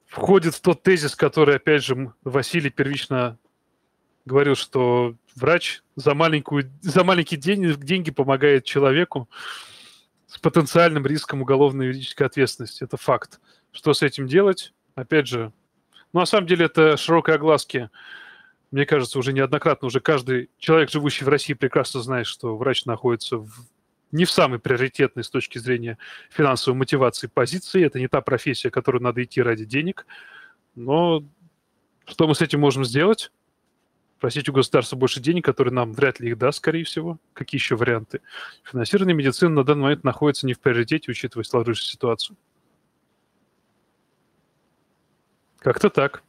входит в тот тезис, который, опять же, Василий первично говорил, что врач за, маленькую, за маленькие деньги, деньги помогает человеку с потенциальным риском уголовной юридической ответственности. Это факт. Что с этим делать? Опять же, ну, на самом деле это широкой огласки. Мне кажется, уже неоднократно, уже каждый человек, живущий в России, прекрасно знает, что врач находится в, не в самой приоритетной с точки зрения финансовой мотивации позиции. Это не та профессия, которую надо идти ради денег. Но что мы с этим можем сделать? Просить у государства больше денег, которые нам вряд ли их даст, скорее всего. Какие еще варианты? Финансирование медицины на данный момент находится не в приоритете, учитывая сложившуюся ситуацию. Как-то так.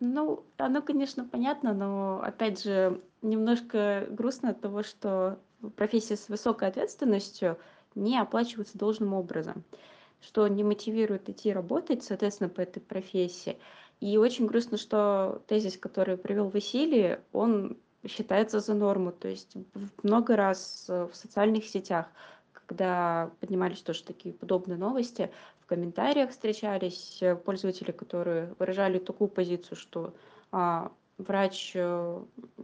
Ну, оно, конечно, понятно, но, опять же, немножко грустно от того, что профессия с высокой ответственностью не оплачивается должным образом, что не мотивирует идти работать, соответственно, по этой профессии. И очень грустно, что тезис, который привел Василий, он считается за норму. То есть много раз э, в социальных сетях, когда поднимались тоже такие подобные новости, в комментариях встречались э, пользователи, которые выражали такую позицию, что а, врач э,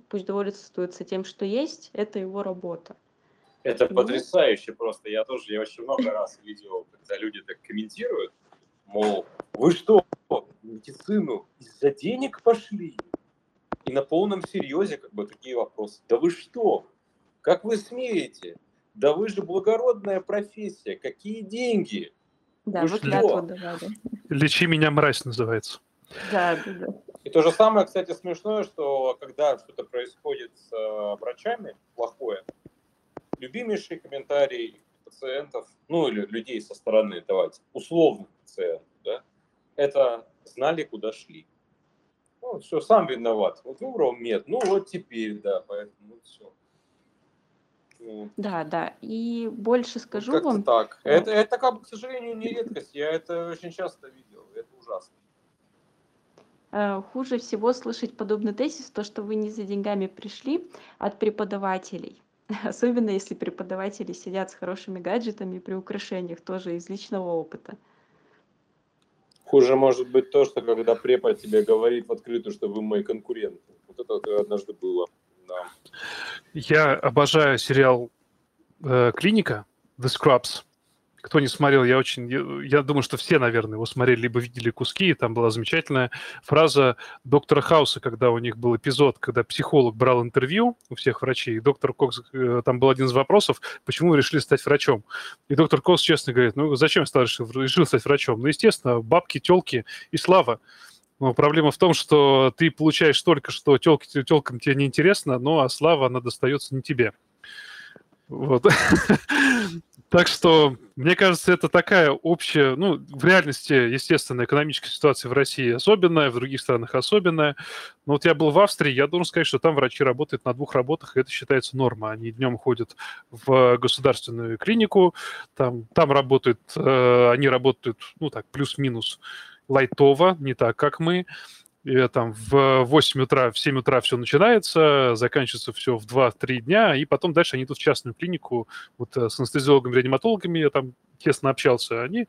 пусть довольствуется тем, что есть, это его работа. Это ну, потрясающе просто. Я тоже, я очень много раз видел, когда люди так комментируют, мол, вы что, медицину из-за денег пошли? И на полном серьезе как бы такие вопросы. Да вы что? Как вы смеете? Да вы же благородная профессия. Какие деньги? Да, вы, клятву давали. Лечи меня, мразь называется. Да, да, да. И то же самое, кстати, смешное, что когда что-то происходит с э, врачами плохое, любимейший комментарий пациентов, ну или людей со стороны, давайте, да, это знали, куда шли. Ну, все, сам виноват. Вот выбрал мед, ну вот теперь, да, поэтому все. Ну, да, да. И больше скажу как вам. так. Это, это, как бы, к сожалению, не редкость. Я это очень часто видел. Это ужасно. Э, хуже всего слышать подобный тезис, то, что вы не за деньгами пришли от преподавателей. Особенно если преподаватели сидят с хорошими гаджетами при украшениях, тоже из личного опыта. Хуже может быть то, что когда препод тебе говорит в открытую, что вы мои конкуренты. Вот это однажды было. Да. Я обожаю сериал э, «Клиника» The Scrubs. Кто не смотрел, я очень... Я, я думаю, что все, наверное, его смотрели, либо видели куски, и там была замечательная фраза доктора Хауса, когда у них был эпизод, когда психолог брал интервью у всех врачей, и доктор Кокс, э, там был один из вопросов, почему вы решили стать врачом? И доктор Кокс честно говорит, ну зачем я стал, решил, стать врачом? Ну, естественно, бабки, телки и слава. Но проблема в том, что ты получаешь только, что телки, телкам тебе неинтересно, но а слава, она достается не тебе. Вот. Так что, мне кажется, это такая общая, ну, в реальности, естественно, экономическая ситуация в России особенная, в других странах особенная. Но вот я был в Австрии, я должен сказать, что там врачи работают на двух работах, и это считается норма. Они днем ходят в государственную клинику, там, там работают, э, они работают, ну, так, плюс-минус лайтово, не так, как мы и, там в 8 утра, в 7 утра все начинается, заканчивается все в 2-3 дня, и потом дальше они идут в частную клинику, вот э, с анестезиологами, реаниматологами я там тесно общался, они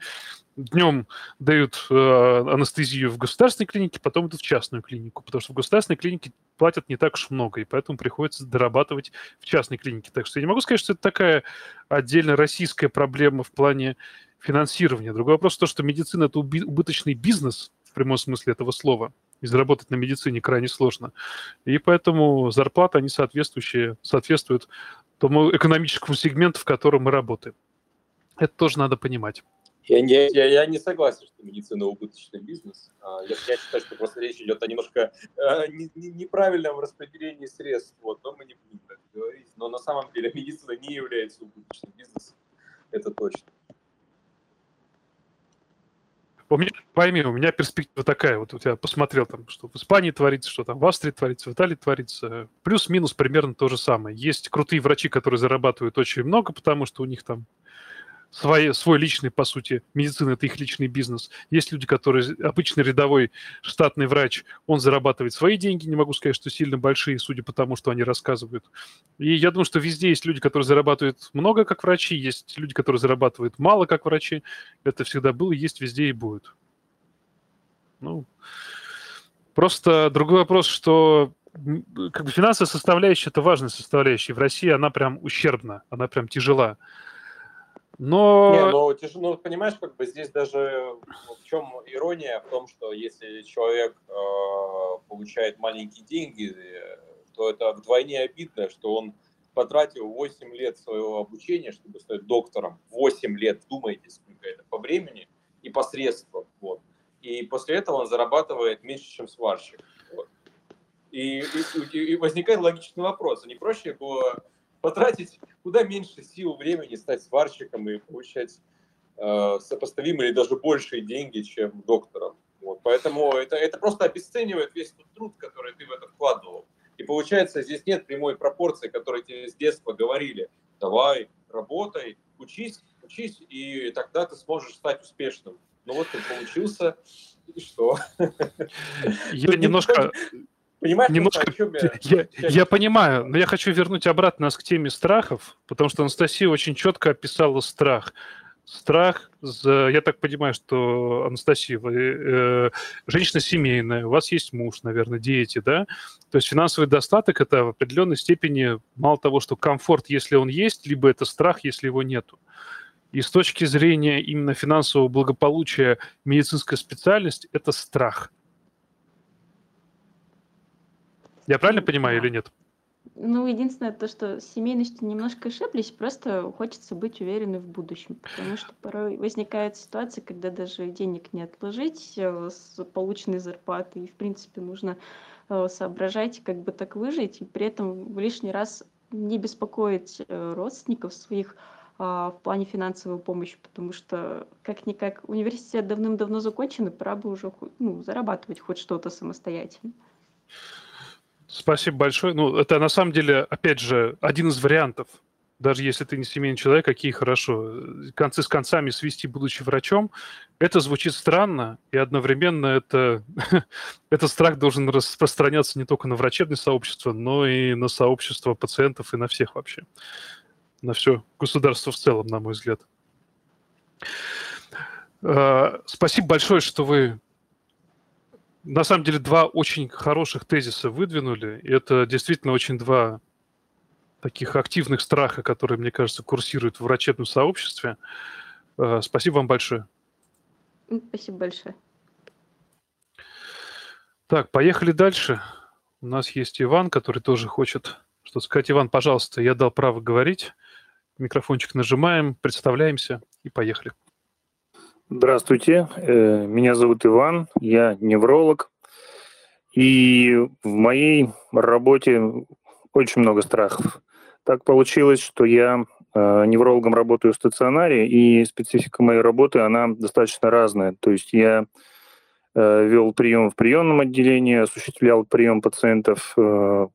днем дают э, анестезию в государственной клинике, потом идут в частную клинику, потому что в государственной клинике платят не так уж много, и поэтому приходится дорабатывать в частной клинике. Так что я не могу сказать, что это такая отдельно российская проблема в плане финансирования. Другой вопрос то, что медицина – это убыточный бизнес в прямом смысле этого слова – и заработать на медицине крайне сложно. И поэтому зарплаты, они соответствующие, соответствуют тому экономическому сегменту, в котором мы работаем. Это тоже надо понимать. Я не, я, я не согласен, что медицина убыточный бизнес. А, я, я считаю, что просто речь идет о немножко э, не, не, неправильном распределении средств. Вот, но мы не будем так говорить. Но на самом деле медицина не является убыточным бизнесом. Это точно. У меня, пойми, у меня перспектива такая, вот я посмотрел там, что в Испании творится, что там в Австрии творится, в Италии творится, плюс-минус примерно то же самое. Есть крутые врачи, которые зарабатывают очень много, потому что у них там свой, свой личный, по сути, медицина – это их личный бизнес. Есть люди, которые обычный рядовой штатный врач, он зарабатывает свои деньги, не могу сказать, что сильно большие, судя по тому, что они рассказывают. И я думаю, что везде есть люди, которые зарабатывают много, как врачи, есть люди, которые зарабатывают мало, как врачи. Это всегда было, есть везде и будет. Ну, просто другой вопрос, что как бы финансовая составляющая – это важная составляющая. В России она прям ущербна, она прям тяжела. Но... Не, ну, тяжело, ну, понимаешь, как бы здесь даже в чем ирония в том, что если человек э, получает маленькие деньги, то это вдвойне обидно, что он потратил 8 лет своего обучения, чтобы стать доктором. 8 лет, думайте, сколько это по времени и по средствам. Вот. И после этого он зарабатывает меньше, чем сварщик. Вот. И, и, и возникает логичный вопрос, а не проще было потратить куда меньше сил, времени, стать сварщиком и получать э, сопоставимые или даже большие деньги, чем доктором. Вот. Поэтому это, это просто обесценивает весь тот труд, который ты в это вкладывал. И получается, здесь нет прямой пропорции, которой тебе с детства говорили. Давай, работай, учись, учись, и тогда ты сможешь стать успешным. Ну вот ты получился, и что? Я немножко Понимаешь, Немножко... я, я, я понимаю, но я хочу вернуть обратно нас к теме страхов, потому что Анастасия очень четко описала страх. Страх, за, я так понимаю, что Анастасия, вы э, женщина семейная, у вас есть муж, наверное, дети, да? То есть финансовый достаток – это в определенной степени мало того, что комфорт, если он есть, либо это страх, если его нету. И с точки зрения именно финансового благополучия медицинская специальность – это страх – Я правильно понимаю или нет? Ну, единственное, то, что с семейностью немножко ошиблись, просто хочется быть уверенной в будущем, потому что порой возникает ситуация, когда даже денег не отложить э, с полученной зарплаты, и, в принципе, нужно э, соображать, как бы так выжить, и при этом в лишний раз не беспокоить э, родственников своих а, в плане финансовой помощи, потому что как-никак университет давным-давно закончен, и пора бы уже ну, зарабатывать хоть что-то самостоятельно. Спасибо большое. Ну, это на самом деле, опять же, один из вариантов. Даже если ты не семейный человек, какие хорошо. Концы с концами свести, будучи врачом, это звучит странно, и одновременно это, этот страх должен распространяться не только на врачебное сообщество, но и на сообщество пациентов и на всех вообще. На все государство в целом, на мой взгляд. А, спасибо большое, что вы на самом деле два очень хороших тезиса выдвинули. И это действительно очень два таких активных страха, которые, мне кажется, курсируют в врачебном сообществе. Э, спасибо вам большое. Спасибо большое. Так, поехали дальше. У нас есть Иван, который тоже хочет что сказать. Иван, пожалуйста, я дал право говорить. Микрофончик нажимаем, представляемся и поехали. Здравствуйте, э, меня зовут Иван, я невролог. И в моей работе очень много страхов. Так получилось, что я э, неврологом работаю в стационаре, и специфика моей работы, она достаточно разная. То есть я э, вел прием в приемном отделении, осуществлял прием пациентов,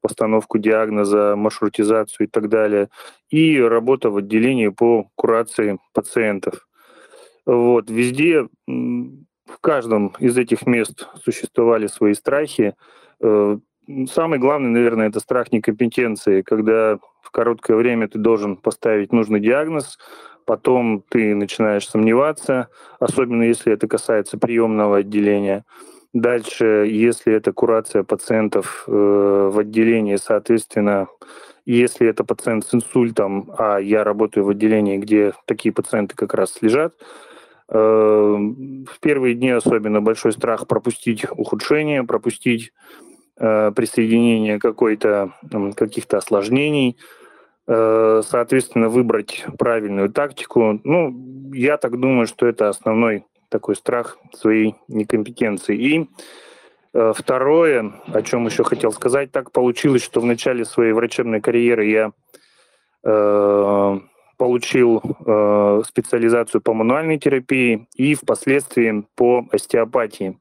постановку диагноза, маршрутизацию и так далее, и работа в отделении по курации пациентов. Вот, везде, в каждом из этих мест существовали свои страхи. Э, самый главный, наверное, это страх некомпетенции, когда в короткое время ты должен поставить нужный диагноз, потом ты начинаешь сомневаться, особенно если это касается приемного отделения. Дальше, если это курация пациентов э, в отделении, соответственно, если это пациент с инсультом, а я работаю в отделении, где такие пациенты как раз лежат, в первые дни особенно большой страх пропустить ухудшение, пропустить э, присоединение какой-то, каких-то осложнений, э, соответственно, выбрать правильную тактику. Ну, я так думаю, что это основной такой страх своей некомпетенции. И э, второе, о чем еще хотел сказать, так получилось, что в начале своей врачебной карьеры я получил э, специализацию по мануальной терапии и впоследствии по остеопатии.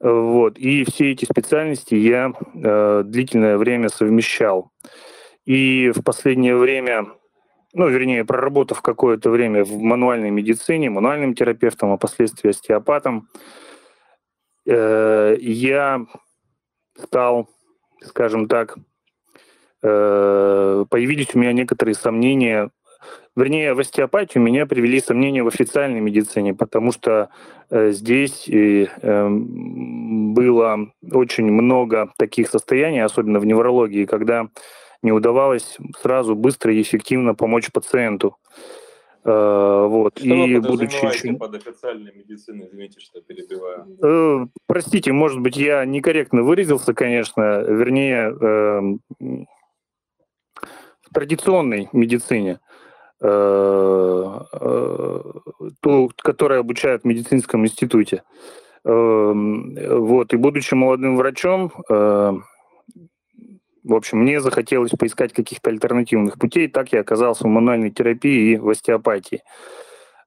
Вот. И все эти специальности я э, длительное время совмещал. И в последнее время ну, вернее, проработав какое-то время в мануальной медицине, мануальным терапевтом, а впоследствии остеопатом, э, я стал, скажем так, э, появились у меня некоторые сомнения Вернее, в остеопатию меня привели сомнения в официальной медицине, потому что э, здесь э, э, было очень много таких состояний, особенно в неврологии, когда не удавалось сразу быстро и эффективно помочь пациенту. Э, вот. Что и вы будучи под официальной медициной, извините, что перебиваю. Э, простите, может быть, я некорректно выразился, конечно, вернее, э, в традиционной медицине. Э, э, ту, которая обучает в медицинском институте. Эм, вот, и будучи молодым врачом, э, в общем, мне захотелось поискать каких-то альтернативных путей, так я оказался в мануальной терапии и в остеопатии.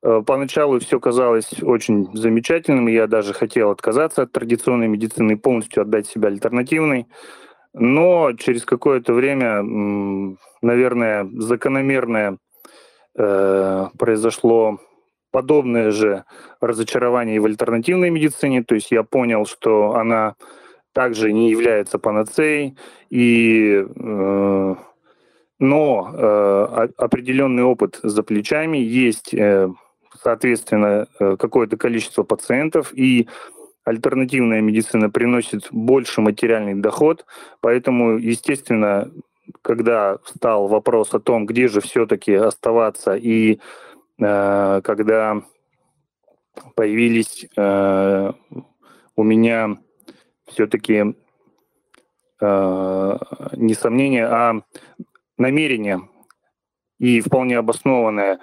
Поначалу все казалось очень замечательным, я даже хотел отказаться от традиционной медицины и полностью отдать себя альтернативной. Но через какое-то время, наверное, закономерное Э, произошло подобное же разочарование в альтернативной медицине, то есть я понял, что она также не является панацеей, и, э, но э, определенный опыт за плечами, есть, э, соответственно, э, какое-то количество пациентов, и альтернативная медицина приносит больше материальный доход, поэтому, естественно, когда встал вопрос о том, где же все-таки оставаться, и э, когда появились э, у меня все-таки э, не сомнения, а намерение и вполне обоснованное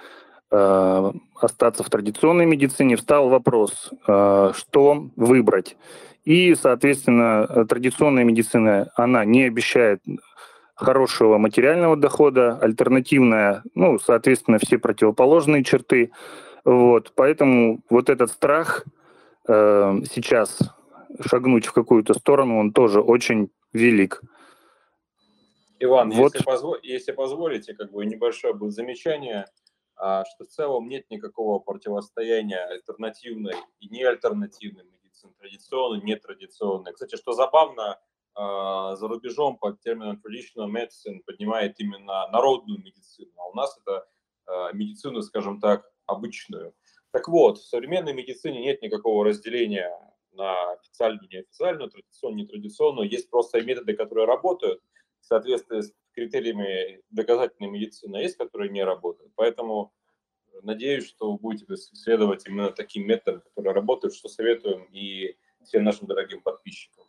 э, остаться в традиционной медицине, встал вопрос, э, что выбрать. И, соответственно, традиционная медицина, она не обещает хорошего материального дохода, альтернативная, ну, соответственно, все противоположные черты. Вот, поэтому вот этот страх э, сейчас шагнуть в какую-то сторону, он тоже очень велик. Иван, вот. если, позво- если позволите, как бы небольшое будет замечание, а, что в целом нет никакого противостояния альтернативной и неальтернативной медицины, традиционной, нетрадиционной. Кстати, что забавно, за рубежом под термином traditional medicine поднимает именно народную медицину, а у нас это а, медицину, скажем так, обычную. Так вот, в современной медицине нет никакого разделения на официальную, неофициальную, традиционную, нетрадиционную. Есть просто методы, которые работают в соответствии с критериями доказательной медицины, а есть, которые не работают. Поэтому надеюсь, что вы будете следовать именно таким методам, которые работают, что советуем и всем нашим дорогим подписчикам.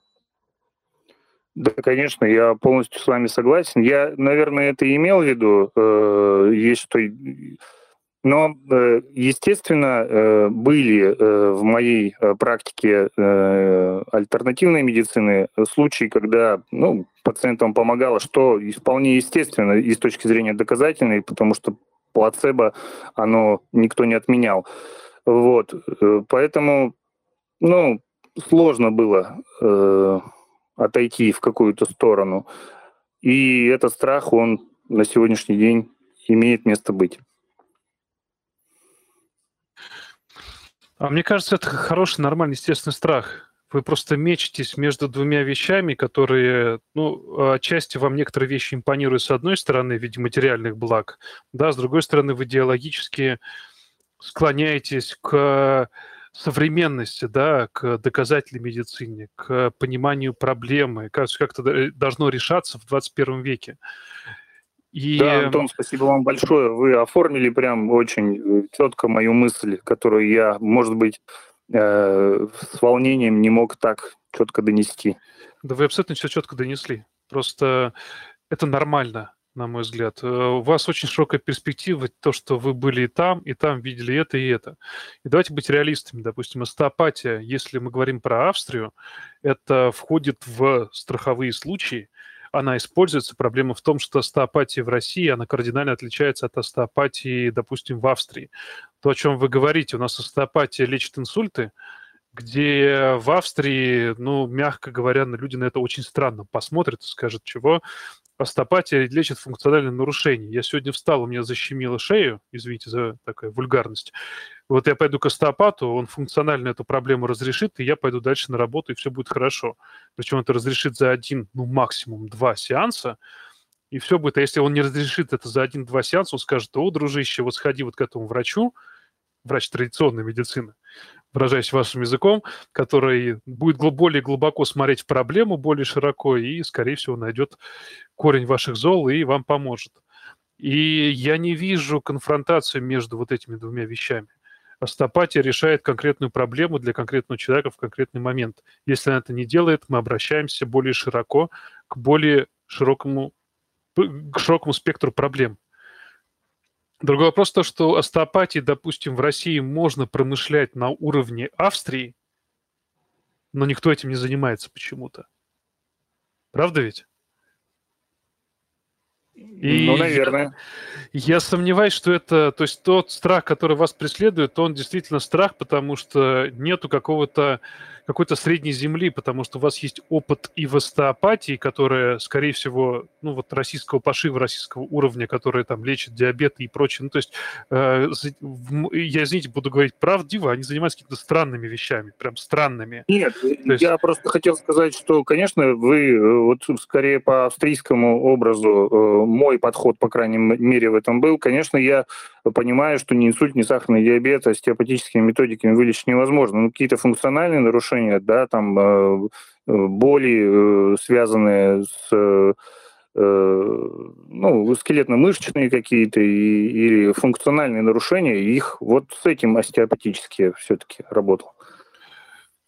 Да, конечно, я полностью с вами согласен. Я, наверное, это имел в виду, э, есть что... Но, э, естественно, э, были в моей практике альтернативной медицины случаи, когда ну, пациентам помогало, что вполне естественно и с точки зрения доказательной, потому что плацебо, оно никто не отменял. Вот, поэтому, ну, сложно было отойти в какую-то сторону. И этот страх, он на сегодняшний день имеет место быть. А мне кажется, это хороший, нормальный, естественный страх. Вы просто мечетесь между двумя вещами, которые, ну, отчасти вам некоторые вещи импонируют с одной стороны в виде материальных благ, да, с другой стороны вы идеологически склоняетесь к современности, да, к доказательной медицине, к пониманию проблемы, как, как это должно решаться в 21 веке. И... Да, Антон, спасибо вам большое. Вы оформили прям очень э, четко мою мысль, которую я, может быть, э, с волнением не мог так четко донести. Да вы абсолютно все четко донесли. Просто это нормально на мой взгляд. Э, у вас очень широкая перспектива, то, что вы были и там, и там видели это, и это. И давайте быть реалистами. Допустим, остеопатия, если мы говорим про Австрию, это входит в страховые случаи, она используется. Проблема в том, что остеопатия в России, она кардинально отличается от остеопатии, допустим, в Австрии. То, о чем вы говорите, у нас остеопатия лечит инсульты, где в Австрии, ну, мягко говоря, люди на это очень странно посмотрят и скажут, чего остеопатия лечит функциональные нарушения. Я сегодня встал, у меня защемило шею, извините за такую вульгарность. Вот я пойду к остеопату, он функционально эту проблему разрешит, и я пойду дальше на работу, и все будет хорошо. Причем это разрешит за один, ну, максимум два сеанса, и все будет. А если он не разрешит это за один-два сеанса, он скажет, о, дружище, вот сходи вот к этому врачу, врач традиционной медицины, выражаясь вашим языком, который будет более глубоко смотреть в проблему, более широко, и, скорее всего, найдет корень ваших зол и вам поможет. И я не вижу конфронтацию между вот этими двумя вещами. Остеопатия решает конкретную проблему для конкретного человека в конкретный момент. Если она это не делает, мы обращаемся более широко к более широкому, к широкому спектру проблем. Другой вопрос то, что остеопатии, допустим, в России можно промышлять на уровне Австрии, но никто этим не занимается почему-то. Правда ведь? И ну, наверное. Я, я сомневаюсь, что это, то есть тот страх, который вас преследует, он действительно страх, потому что нету какого-то какой-то средней земли, потому что у вас есть опыт и в остеопатии, которая, скорее всего, ну вот российского пошива, российского уровня, которая там лечит диабет и прочее. Ну, то есть, э, я, извините, буду говорить правдиво, они занимаются какими-то странными вещами, прям странными. Нет, есть... я просто хотел сказать, что, конечно, вы э, вот скорее по австрийскому образу, э, мой подход, по крайней мере, в этом был. Конечно, я понимаю, что ни инсульт, ни сахарный диабет остеопатическими методиками вылечить невозможно. Ну, какие-то функциональные нарушения, да, там э, боли, э, связанные с э, ну, скелетно-мышечные какие-то или функциональные нарушения, их вот с этим остеопатически все-таки работал.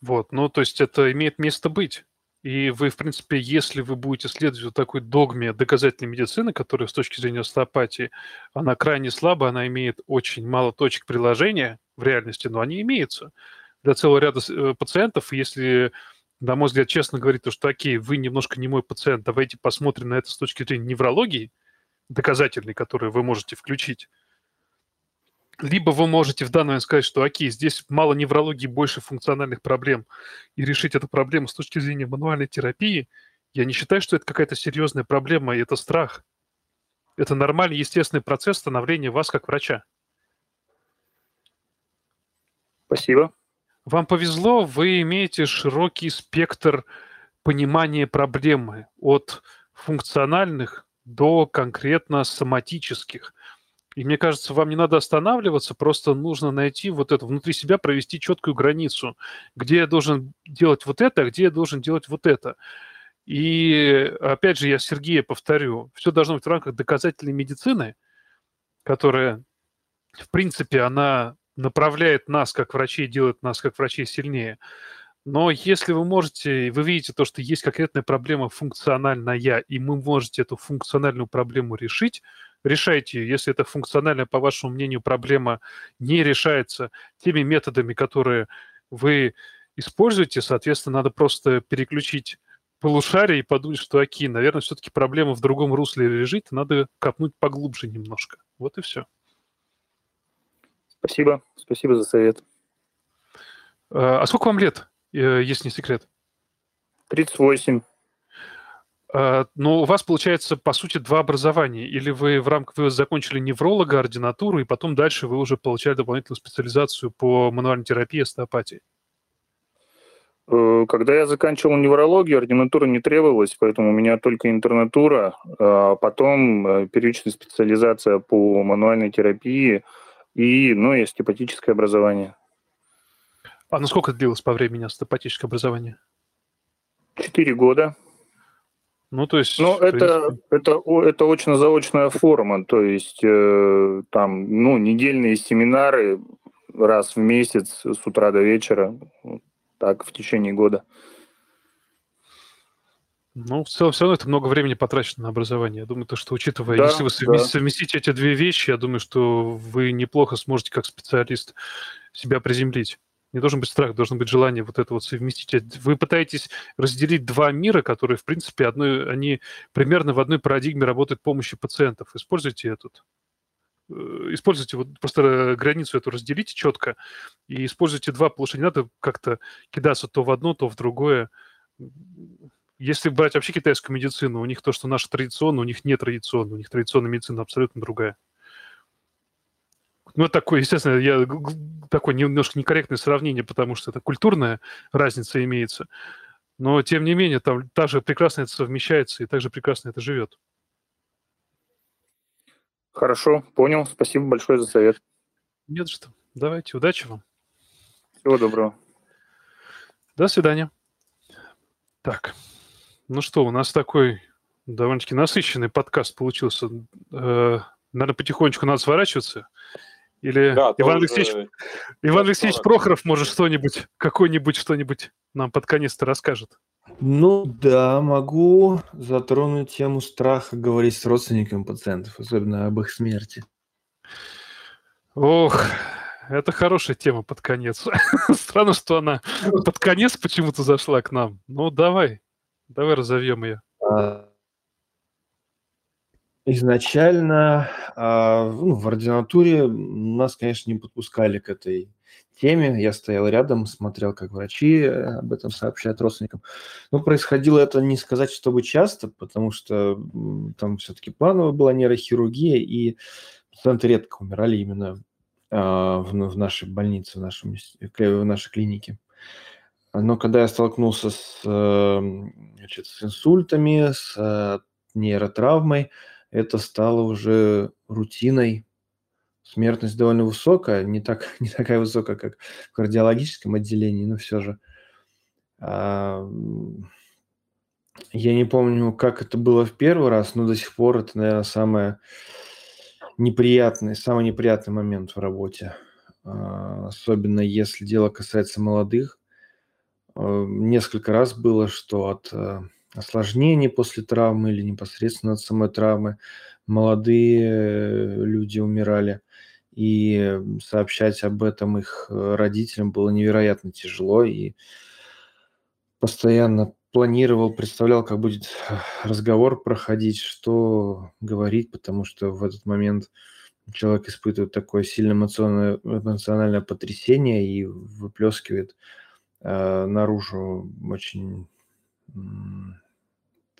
Вот, ну, то есть это имеет место быть. И вы, в принципе, если вы будете следовать такой догме доказательной медицины, которая с точки зрения остеопатии, она крайне слабая, она имеет очень мало точек приложения в реальности, но они имеются для целого ряда э, пациентов. Если, на мой взгляд, честно говорить, то, что окей, вы немножко не мой пациент, давайте посмотрим на это с точки зрения неврологии, доказательной, которую вы можете включить, либо вы можете в данный момент сказать, что окей, здесь мало неврологии, больше функциональных проблем, и решить эту проблему с точки зрения мануальной терапии, я не считаю, что это какая-то серьезная проблема, и это страх. Это нормальный, естественный процесс становления вас как врача. Спасибо. Вам повезло, вы имеете широкий спектр понимания проблемы от функциональных до конкретно соматических. И мне кажется, вам не надо останавливаться, просто нужно найти вот это, внутри себя провести четкую границу, где я должен делать вот это, а где я должен делать вот это. И опять же, я Сергея повторю, все должно быть в рамках доказательной медицины, которая, в принципе, она направляет нас как врачей, делает нас как врачей сильнее. Но если вы можете, вы видите то, что есть конкретная проблема функциональная, и мы можете эту функциональную проблему решить, решайте ее. Если это функциональная, по вашему мнению, проблема не решается теми методами, которые вы используете, соответственно, надо просто переключить полушарие и подумать, что окей, наверное, все-таки проблема в другом русле лежит, надо копнуть поглубже немножко. Вот и все. Спасибо. Спасибо за совет. А, а сколько вам лет, э, если не секрет? 38. А, но у вас, получается, по сути, два образования. Или вы в рамках вы закончили невролога, ординатуру, и потом дальше вы уже получали дополнительную специализацию по мануальной терапии остеопатии? Э, когда я заканчивал неврологию, ординатура не требовалась, поэтому у меня только интернатура, а потом э, первичная специализация по мануальной терапии и, ну, и остеопатическое образование. А насколько длилось по времени остеопатическое образование? Четыре года. Ну, то есть... Ну, это, это, это очно-заочная форма, то есть э, там, ну, недельные семинары раз в месяц с утра до вечера, так, в течение года. Ну, в целом, все равно это много времени потрачено на образование. Я думаю, то, что учитывая, да, если вы совместите, да. совместите эти две вещи, я думаю, что вы неплохо сможете как специалист себя приземлить. Не должен быть страх, должно быть желание вот это вот совместить. Вы пытаетесь разделить два мира, которые, в принципе, одной, они примерно в одной парадигме работают помощи пациентов. Используйте этот. Э, используйте вот просто границу эту разделите четко И используйте два полушария. Не надо как-то кидаться то в одно, то в другое. Если брать вообще китайскую медицину, у них то, что наша традиционная, у них не традиционная. У них традиционная медицина абсолютно другая. Ну, это такое, естественно, я, такое немножко некорректное сравнение, потому что это культурная разница имеется. Но, тем не менее, там также прекрасно это совмещается и также прекрасно это живет. Хорошо, понял. Спасибо большое за совет. Не за что. Давайте, удачи вам. Всего доброго. До свидания. Так, ну что, у нас такой довольно-таки насыщенный подкаст получился. Э, наверное, потихонечку надо сворачиваться. Или да, Иван Алексеевич, Иван Алексеевич Прохоров может что-нибудь, какой-нибудь что-нибудь нам под конец-то расскажет. Ну да, могу затронуть тему страха говорить с родственниками пациентов, особенно об их смерти. Ох, это хорошая тема под конец. Странно, что она под конец почему-то зашла к нам. Ну давай, давай разовьем ее. А, изначально а, ну, в ординатуре нас, конечно, не подпускали к этой теме. Я стоял рядом, смотрел, как врачи э, об этом сообщают родственникам. Но происходило это не сказать, чтобы часто, потому что там все-таки плановая была нейрохирургия, и пациенты редко умирали именно а, в, нашей больнице, в, нашем, в нашей клинике. Но когда я столкнулся с, эм, значит, с инсультами, с э, нейротравмой, это стало уже рутиной смертность довольно высокая, не, так, не такая высокая, как в кардиологическом отделении, но все же. Я не помню, как это было в первый раз, но до сих пор это, наверное, самое неприятный, самый неприятный момент в работе. А, особенно если дело касается молодых. А, несколько раз было, что от э, осложнений после травмы или непосредственно от самой травмы молодые э, люди умирали. И сообщать об этом их э, родителям было невероятно тяжело, и постоянно планировал, представлял, как будет разговор проходить, что говорить, потому что в этот момент человек испытывает такое сильное эмоциональное, эмоциональное потрясение и выплескивает э, наружу очень э,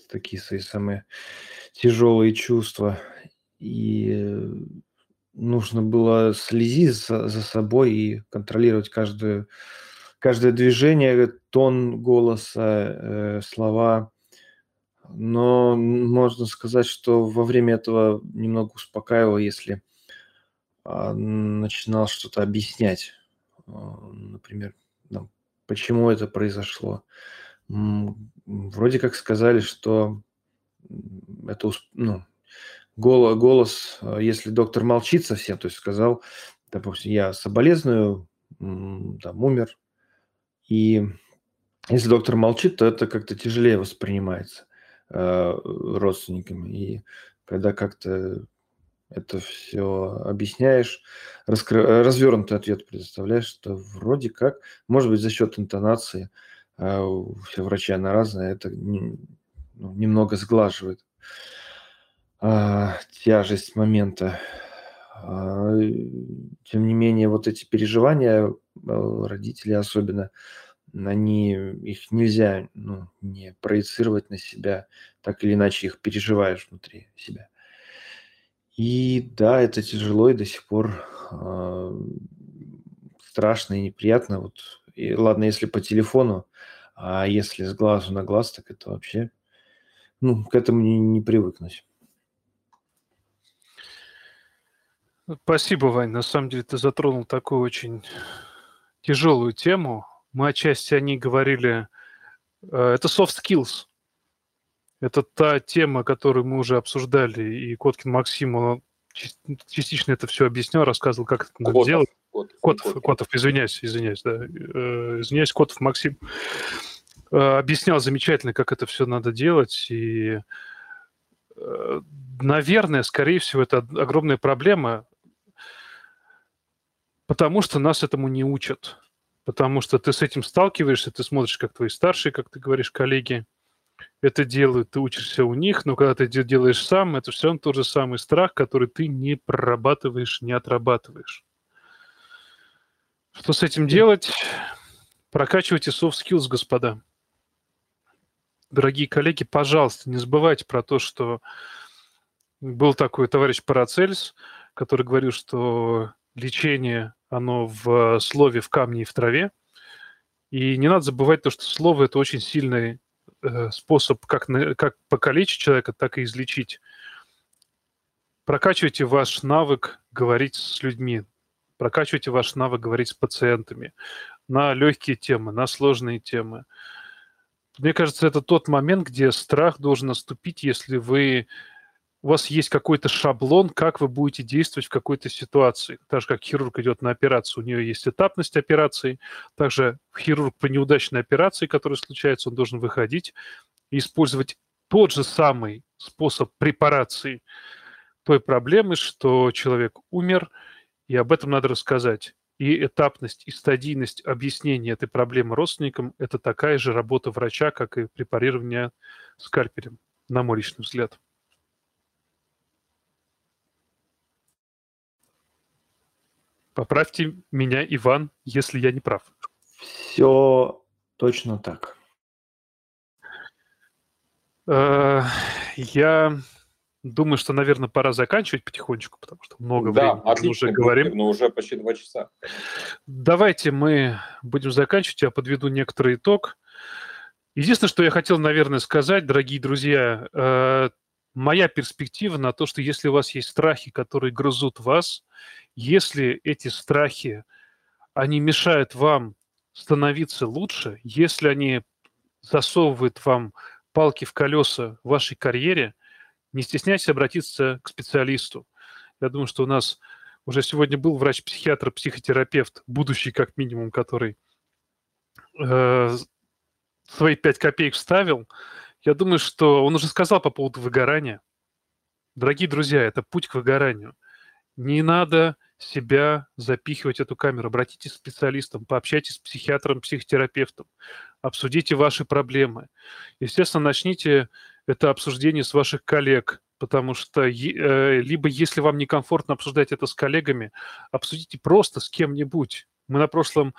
такие свои самые тяжелые чувства. И нужно было следить за, за собой и контролировать каждую, каждое движение, тон голоса, э, слова. Но можно сказать, что во время этого немного успокаивало, если э, начинал что-то объяснять. Э, например, ну, почему это произошло. Вроде как сказали, что это ну, голос, э, если доктор молчит совсем, то есть сказал, допустим, я соболезную, там, умер, и если доктор молчит, то это как-то тяжелее воспринимается э, родственниками. И когда как-то это все объясняешь, раскры... развернутый ответ предоставляешь, то вроде как, может быть, за счет интонации, э, все врачи, она разная, это не, ну, немного сглаживает а, тяжесть момента. А, тем не менее, вот эти переживания а, родителей особенно, они, их нельзя ну, не проецировать на себя, так или иначе их переживаешь внутри себя. И да, это тяжело и до сих пор э, страшно и неприятно. Вот, и, ладно, если по телефону, а если с глазу на глаз, так это вообще, ну, к этому не, не привыкнуть. Спасибо, Вань. На самом деле ты затронул такую очень тяжелую тему. Мы отчасти о ней говорили. Э, это soft skills. Это та тема, которую мы уже обсуждали, и Коткин Максим, он частично это все объяснял, рассказывал, как это надо Котов, делать. Котов, Котов, Котов, извиняюсь, извиняюсь, да. Э, извиняюсь, Котов Максим. Э, объяснял замечательно, как это все надо делать, и наверное, скорее всего, это огромная проблема Потому что нас этому не учат. Потому что ты с этим сталкиваешься, ты смотришь, как твои старшие, как ты говоришь, коллеги это делают, ты учишься у них, но когда ты делаешь сам, это все равно тот же самый страх, который ты не прорабатываешь, не отрабатываешь. Что с этим делать? Прокачивайте soft skills, господа. Дорогие коллеги, пожалуйста, не забывайте про то, что был такой товарищ Парацельс, который говорил, что лечение, оно в слове, в камне и в траве. И не надо забывать то, что слово – это очень сильный способ как, на, как покалечить человека, так и излечить. Прокачивайте ваш навык говорить с людьми, прокачивайте ваш навык говорить с пациентами на легкие темы, на сложные темы. Мне кажется, это тот момент, где страх должен наступить, если вы у вас есть какой-то шаблон, как вы будете действовать в какой-то ситуации. Так же, как хирург идет на операцию, у нее есть этапность операции. Также хирург по неудачной операции, которая случается, он должен выходить и использовать тот же самый способ препарации той проблемы, что человек умер, и об этом надо рассказать. И этапность, и стадийность объяснения этой проблемы родственникам – это такая же работа врача, как и препарирование скальпелем, на мой личный взгляд. Поправьте меня, Иван, если я не прав. Все точно так. Э, я Думаю, что, наверное, пора заканчивать потихонечку, потому что много да, времени мы уже говорим. но уже почти два часа. Давайте мы будем заканчивать. Я подведу некоторый итог. Единственное, что я хотел, наверное, сказать, дорогие друзья, э, моя перспектива на то, что если у вас есть страхи, которые грызут вас, если эти страхи, они мешают вам становиться лучше, если они засовывают вам палки в колеса в вашей карьере – не стесняйтесь обратиться к специалисту. Я думаю, что у нас уже сегодня был врач-психиатр, психотерапевт, будущий как минимум, который э, свои пять копеек вставил. Я думаю, что он уже сказал по поводу выгорания. Дорогие друзья, это путь к выгоранию. Не надо себя запихивать эту камеру. Обратитесь к специалистам, пообщайтесь с психиатром, психотерапевтом, обсудите ваши проблемы. Естественно, начните это обсуждение с ваших коллег, потому что э, либо если вам некомфортно обсуждать это с коллегами, обсудите просто с кем-нибудь. Мы на прошлом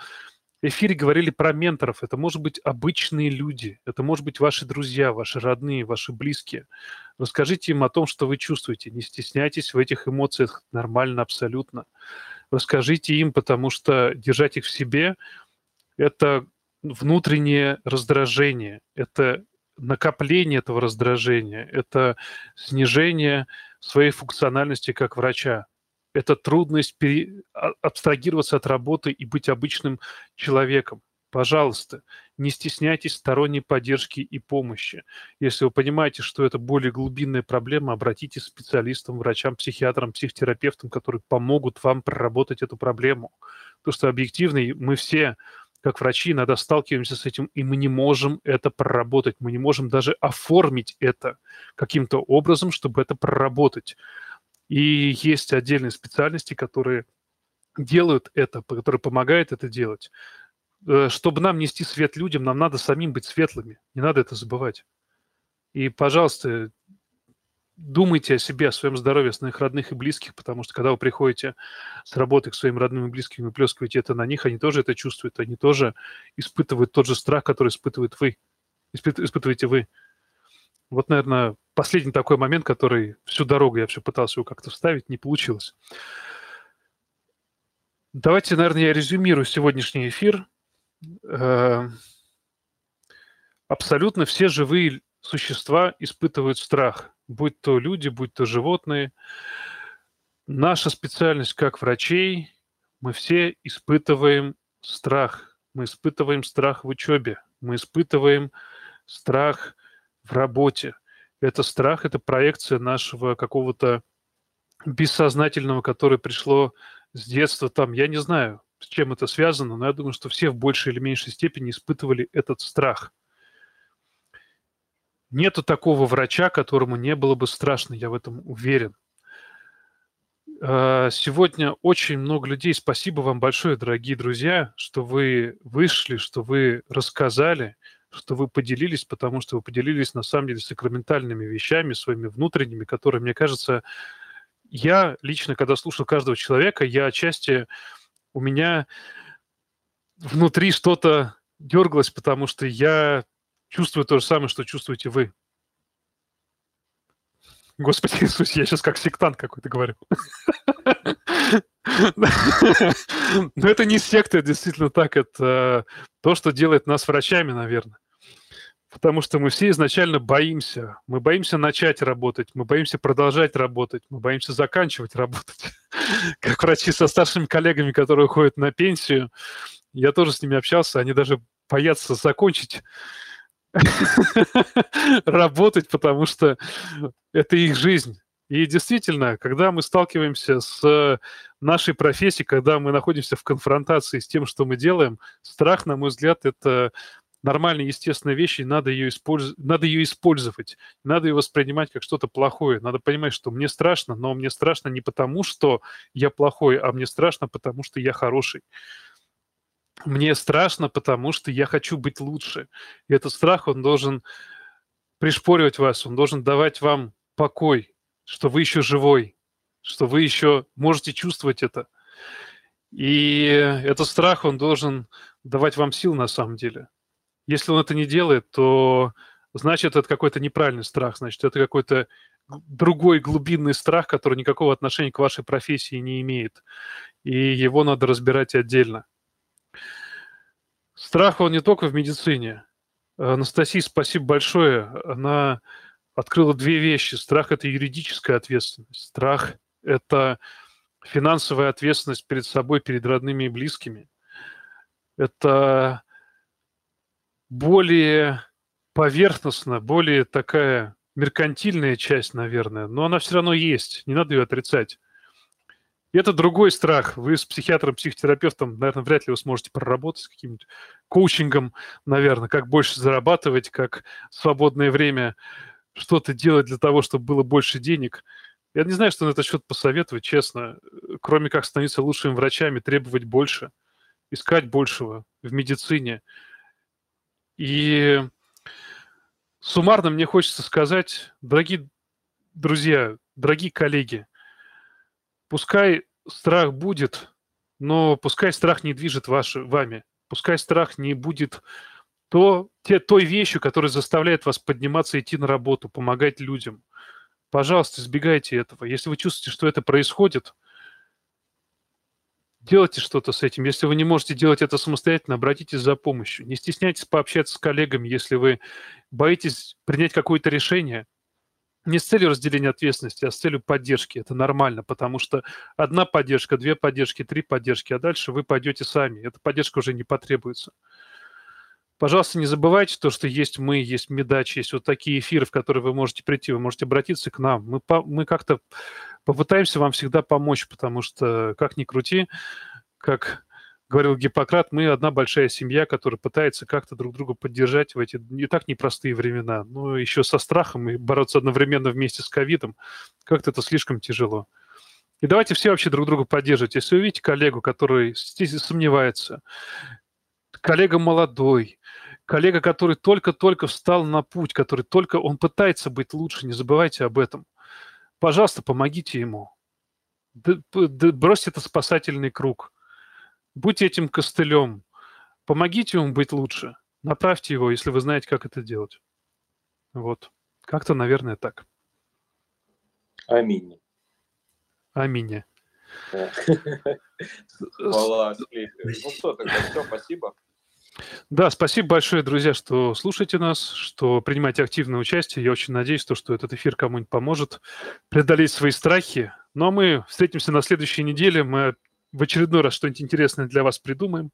эфире говорили про менторов. Это может быть обычные люди, это может быть ваши друзья, ваши родные, ваши близкие. Расскажите им о том, что вы чувствуете. Не стесняйтесь в этих эмоциях, нормально абсолютно. Расскажите им, потому что держать их в себе – это внутреннее раздражение, это накопление этого раздражения, это снижение своей функциональности как врача, это трудность пере... А, абстрагироваться от работы и быть обычным человеком. Пожалуйста, не стесняйтесь сторонней поддержки и помощи. Если вы понимаете, что это более глубинная проблема, обратитесь к специалистам, врачам, психиатрам, психотерапевтам, которые помогут вам проработать эту проблему. Потому что объективно мы все как врачи иногда сталкиваемся с этим, и мы не можем это проработать, мы не можем даже оформить это каким-то образом, чтобы это проработать. И есть отдельные специальности, которые делают это, которые помогают это делать. Э, чтобы нам нести свет людям, нам надо самим быть светлыми. Не надо это забывать. И, пожалуйста, думайте о себе, о своем здоровье, о своих родных и близких, потому что когда вы приходите с работы к своим родным и близким и плескиваете это на них, они тоже это чувствуют, они тоже испытывают тот же страх, который испытывает вы, испытываете вы. Вот, наверное, последний такой момент, который всю дорогу я все пытался его как-то вставить, не получилось. Давайте, наверное, я резюмирую сегодняшний эфир. Э, абсолютно все живые существа испытывают страх – будь то люди, будь то животные. Наша специальность как врачей, мы все испытываем страх. Мы испытываем страх в учебе, мы испытываем страх в работе. Это страх, это проекция нашего какого-то бессознательного, которое пришло с детства там. Я не знаю, с чем это связано, но я думаю, что все в большей или меньшей степени испытывали этот страх. Нету такого врача, которому не было бы страшно, я в этом уверен. А, сегодня очень много людей. Спасибо вам большое, дорогие друзья, что вы вышли, что вы рассказали, что вы поделились, потому что вы поделились на самом деле сакраментальными вещами, своими внутренними, которые, мне кажется, я лично, когда слушал каждого человека, я отчасти, у меня внутри что-то дергалось, потому что я чувствую то же самое, что чувствуете вы. Господи Иисус, я сейчас как сектант какой-то говорю. Но это не секта, действительно так. Это то, что делает нас врачами, наверное. Потому что мы все изначально боимся. Мы боимся начать работать, мы боимся продолжать работать, мы боимся заканчивать работать. Как врачи со старшими коллегами, которые уходят на пенсию, я тоже с ними общался, они даже боятся закончить работать, потому что это их жизнь. И действительно, когда мы сталкиваемся с нашей профессией, когда мы находимся в конфронтации с тем, что мы делаем, страх, на мой взгляд, это нормальная, естественная вещь, и надо ее, использ... надо ее использовать. Надо ее воспринимать как что-то плохое. Надо понимать, что мне страшно, но мне страшно не потому, что я плохой, а мне страшно, потому что я хороший. Мне страшно, потому что я хочу быть лучше. И этот страх, он должен пришпоривать вас, он должен давать вам покой, что вы еще живой, что вы еще можете чувствовать это. И этот страх, он должен давать вам сил на самом деле. Если он это не делает, то значит, это какой-то неправильный страх, значит, это какой-то другой глубинный страх, который никакого отношения к вашей профессии не имеет. И его надо разбирать отдельно. Страх, он не только в медицине. Анастасия, спасибо большое. Она открыла две вещи. Страх – это юридическая ответственность. Страх – это финансовая ответственность перед собой, перед родными и близкими. Это более поверхностно, более такая меркантильная часть, наверное, но она все равно есть, не надо ее отрицать. И это другой страх. Вы с психиатром, психотерапевтом, наверное, вряд ли вы сможете проработать с каким-нибудь коучингом, наверное, как больше зарабатывать, как свободное время что-то делать для того, чтобы было больше денег. Я не знаю, что на этот счет посоветовать, честно. Кроме как становиться лучшими врачами, требовать больше, искать большего в медицине. И суммарно мне хочется сказать, дорогие друзья, дорогие коллеги, пускай страх будет, но пускай страх не движет ваш, вами. Пускай страх не будет то, те, той вещью, которая заставляет вас подниматься, идти на работу, помогать людям. Пожалуйста, избегайте этого. Если вы чувствуете, что это происходит, делайте что-то с этим. Если вы не можете делать это самостоятельно, обратитесь за помощью. Не стесняйтесь пообщаться с коллегами, если вы боитесь принять какое-то решение. Не с целью разделения ответственности, а с целью поддержки. Это нормально, потому что одна поддержка, две поддержки, три поддержки, а дальше вы пойдете сами. Эта поддержка уже не потребуется. Пожалуйста, не забывайте то, что есть мы, есть Медач, есть вот такие эфиры, в которые вы можете прийти, вы можете обратиться к нам. Мы, по, мы как-то попытаемся вам всегда помочь, потому что, как ни крути, как говорил Гиппократ, мы одна большая семья, которая пытается как-то друг друга поддержать в эти не так непростые времена. Но еще со страхом и бороться одновременно вместе с ковидом, как-то это слишком тяжело. И давайте все вообще друг друга поддерживать. Если вы видите коллегу, который сомневается, коллега молодой, коллега, который только-только встал на путь, который только, он пытается быть лучше, не забывайте об этом. Пожалуйста, помогите ему. Бросьте это спасательный круг. Будьте этим костылем. Помогите ему быть лучше. Направьте его, если вы знаете, как это делать. Вот. Как-то, наверное, так. Аминь. Аминь. Хвала Ну что, тогда все, спасибо. Да, спасибо большое, друзья, что слушаете нас, что принимаете активное участие. Я очень надеюсь, что, этот эфир кому-нибудь поможет преодолеть свои страхи. Ну а мы встретимся на следующей неделе. Мы в очередной раз что-нибудь интересное для вас придумаем.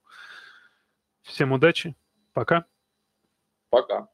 Всем удачи. Пока. Пока.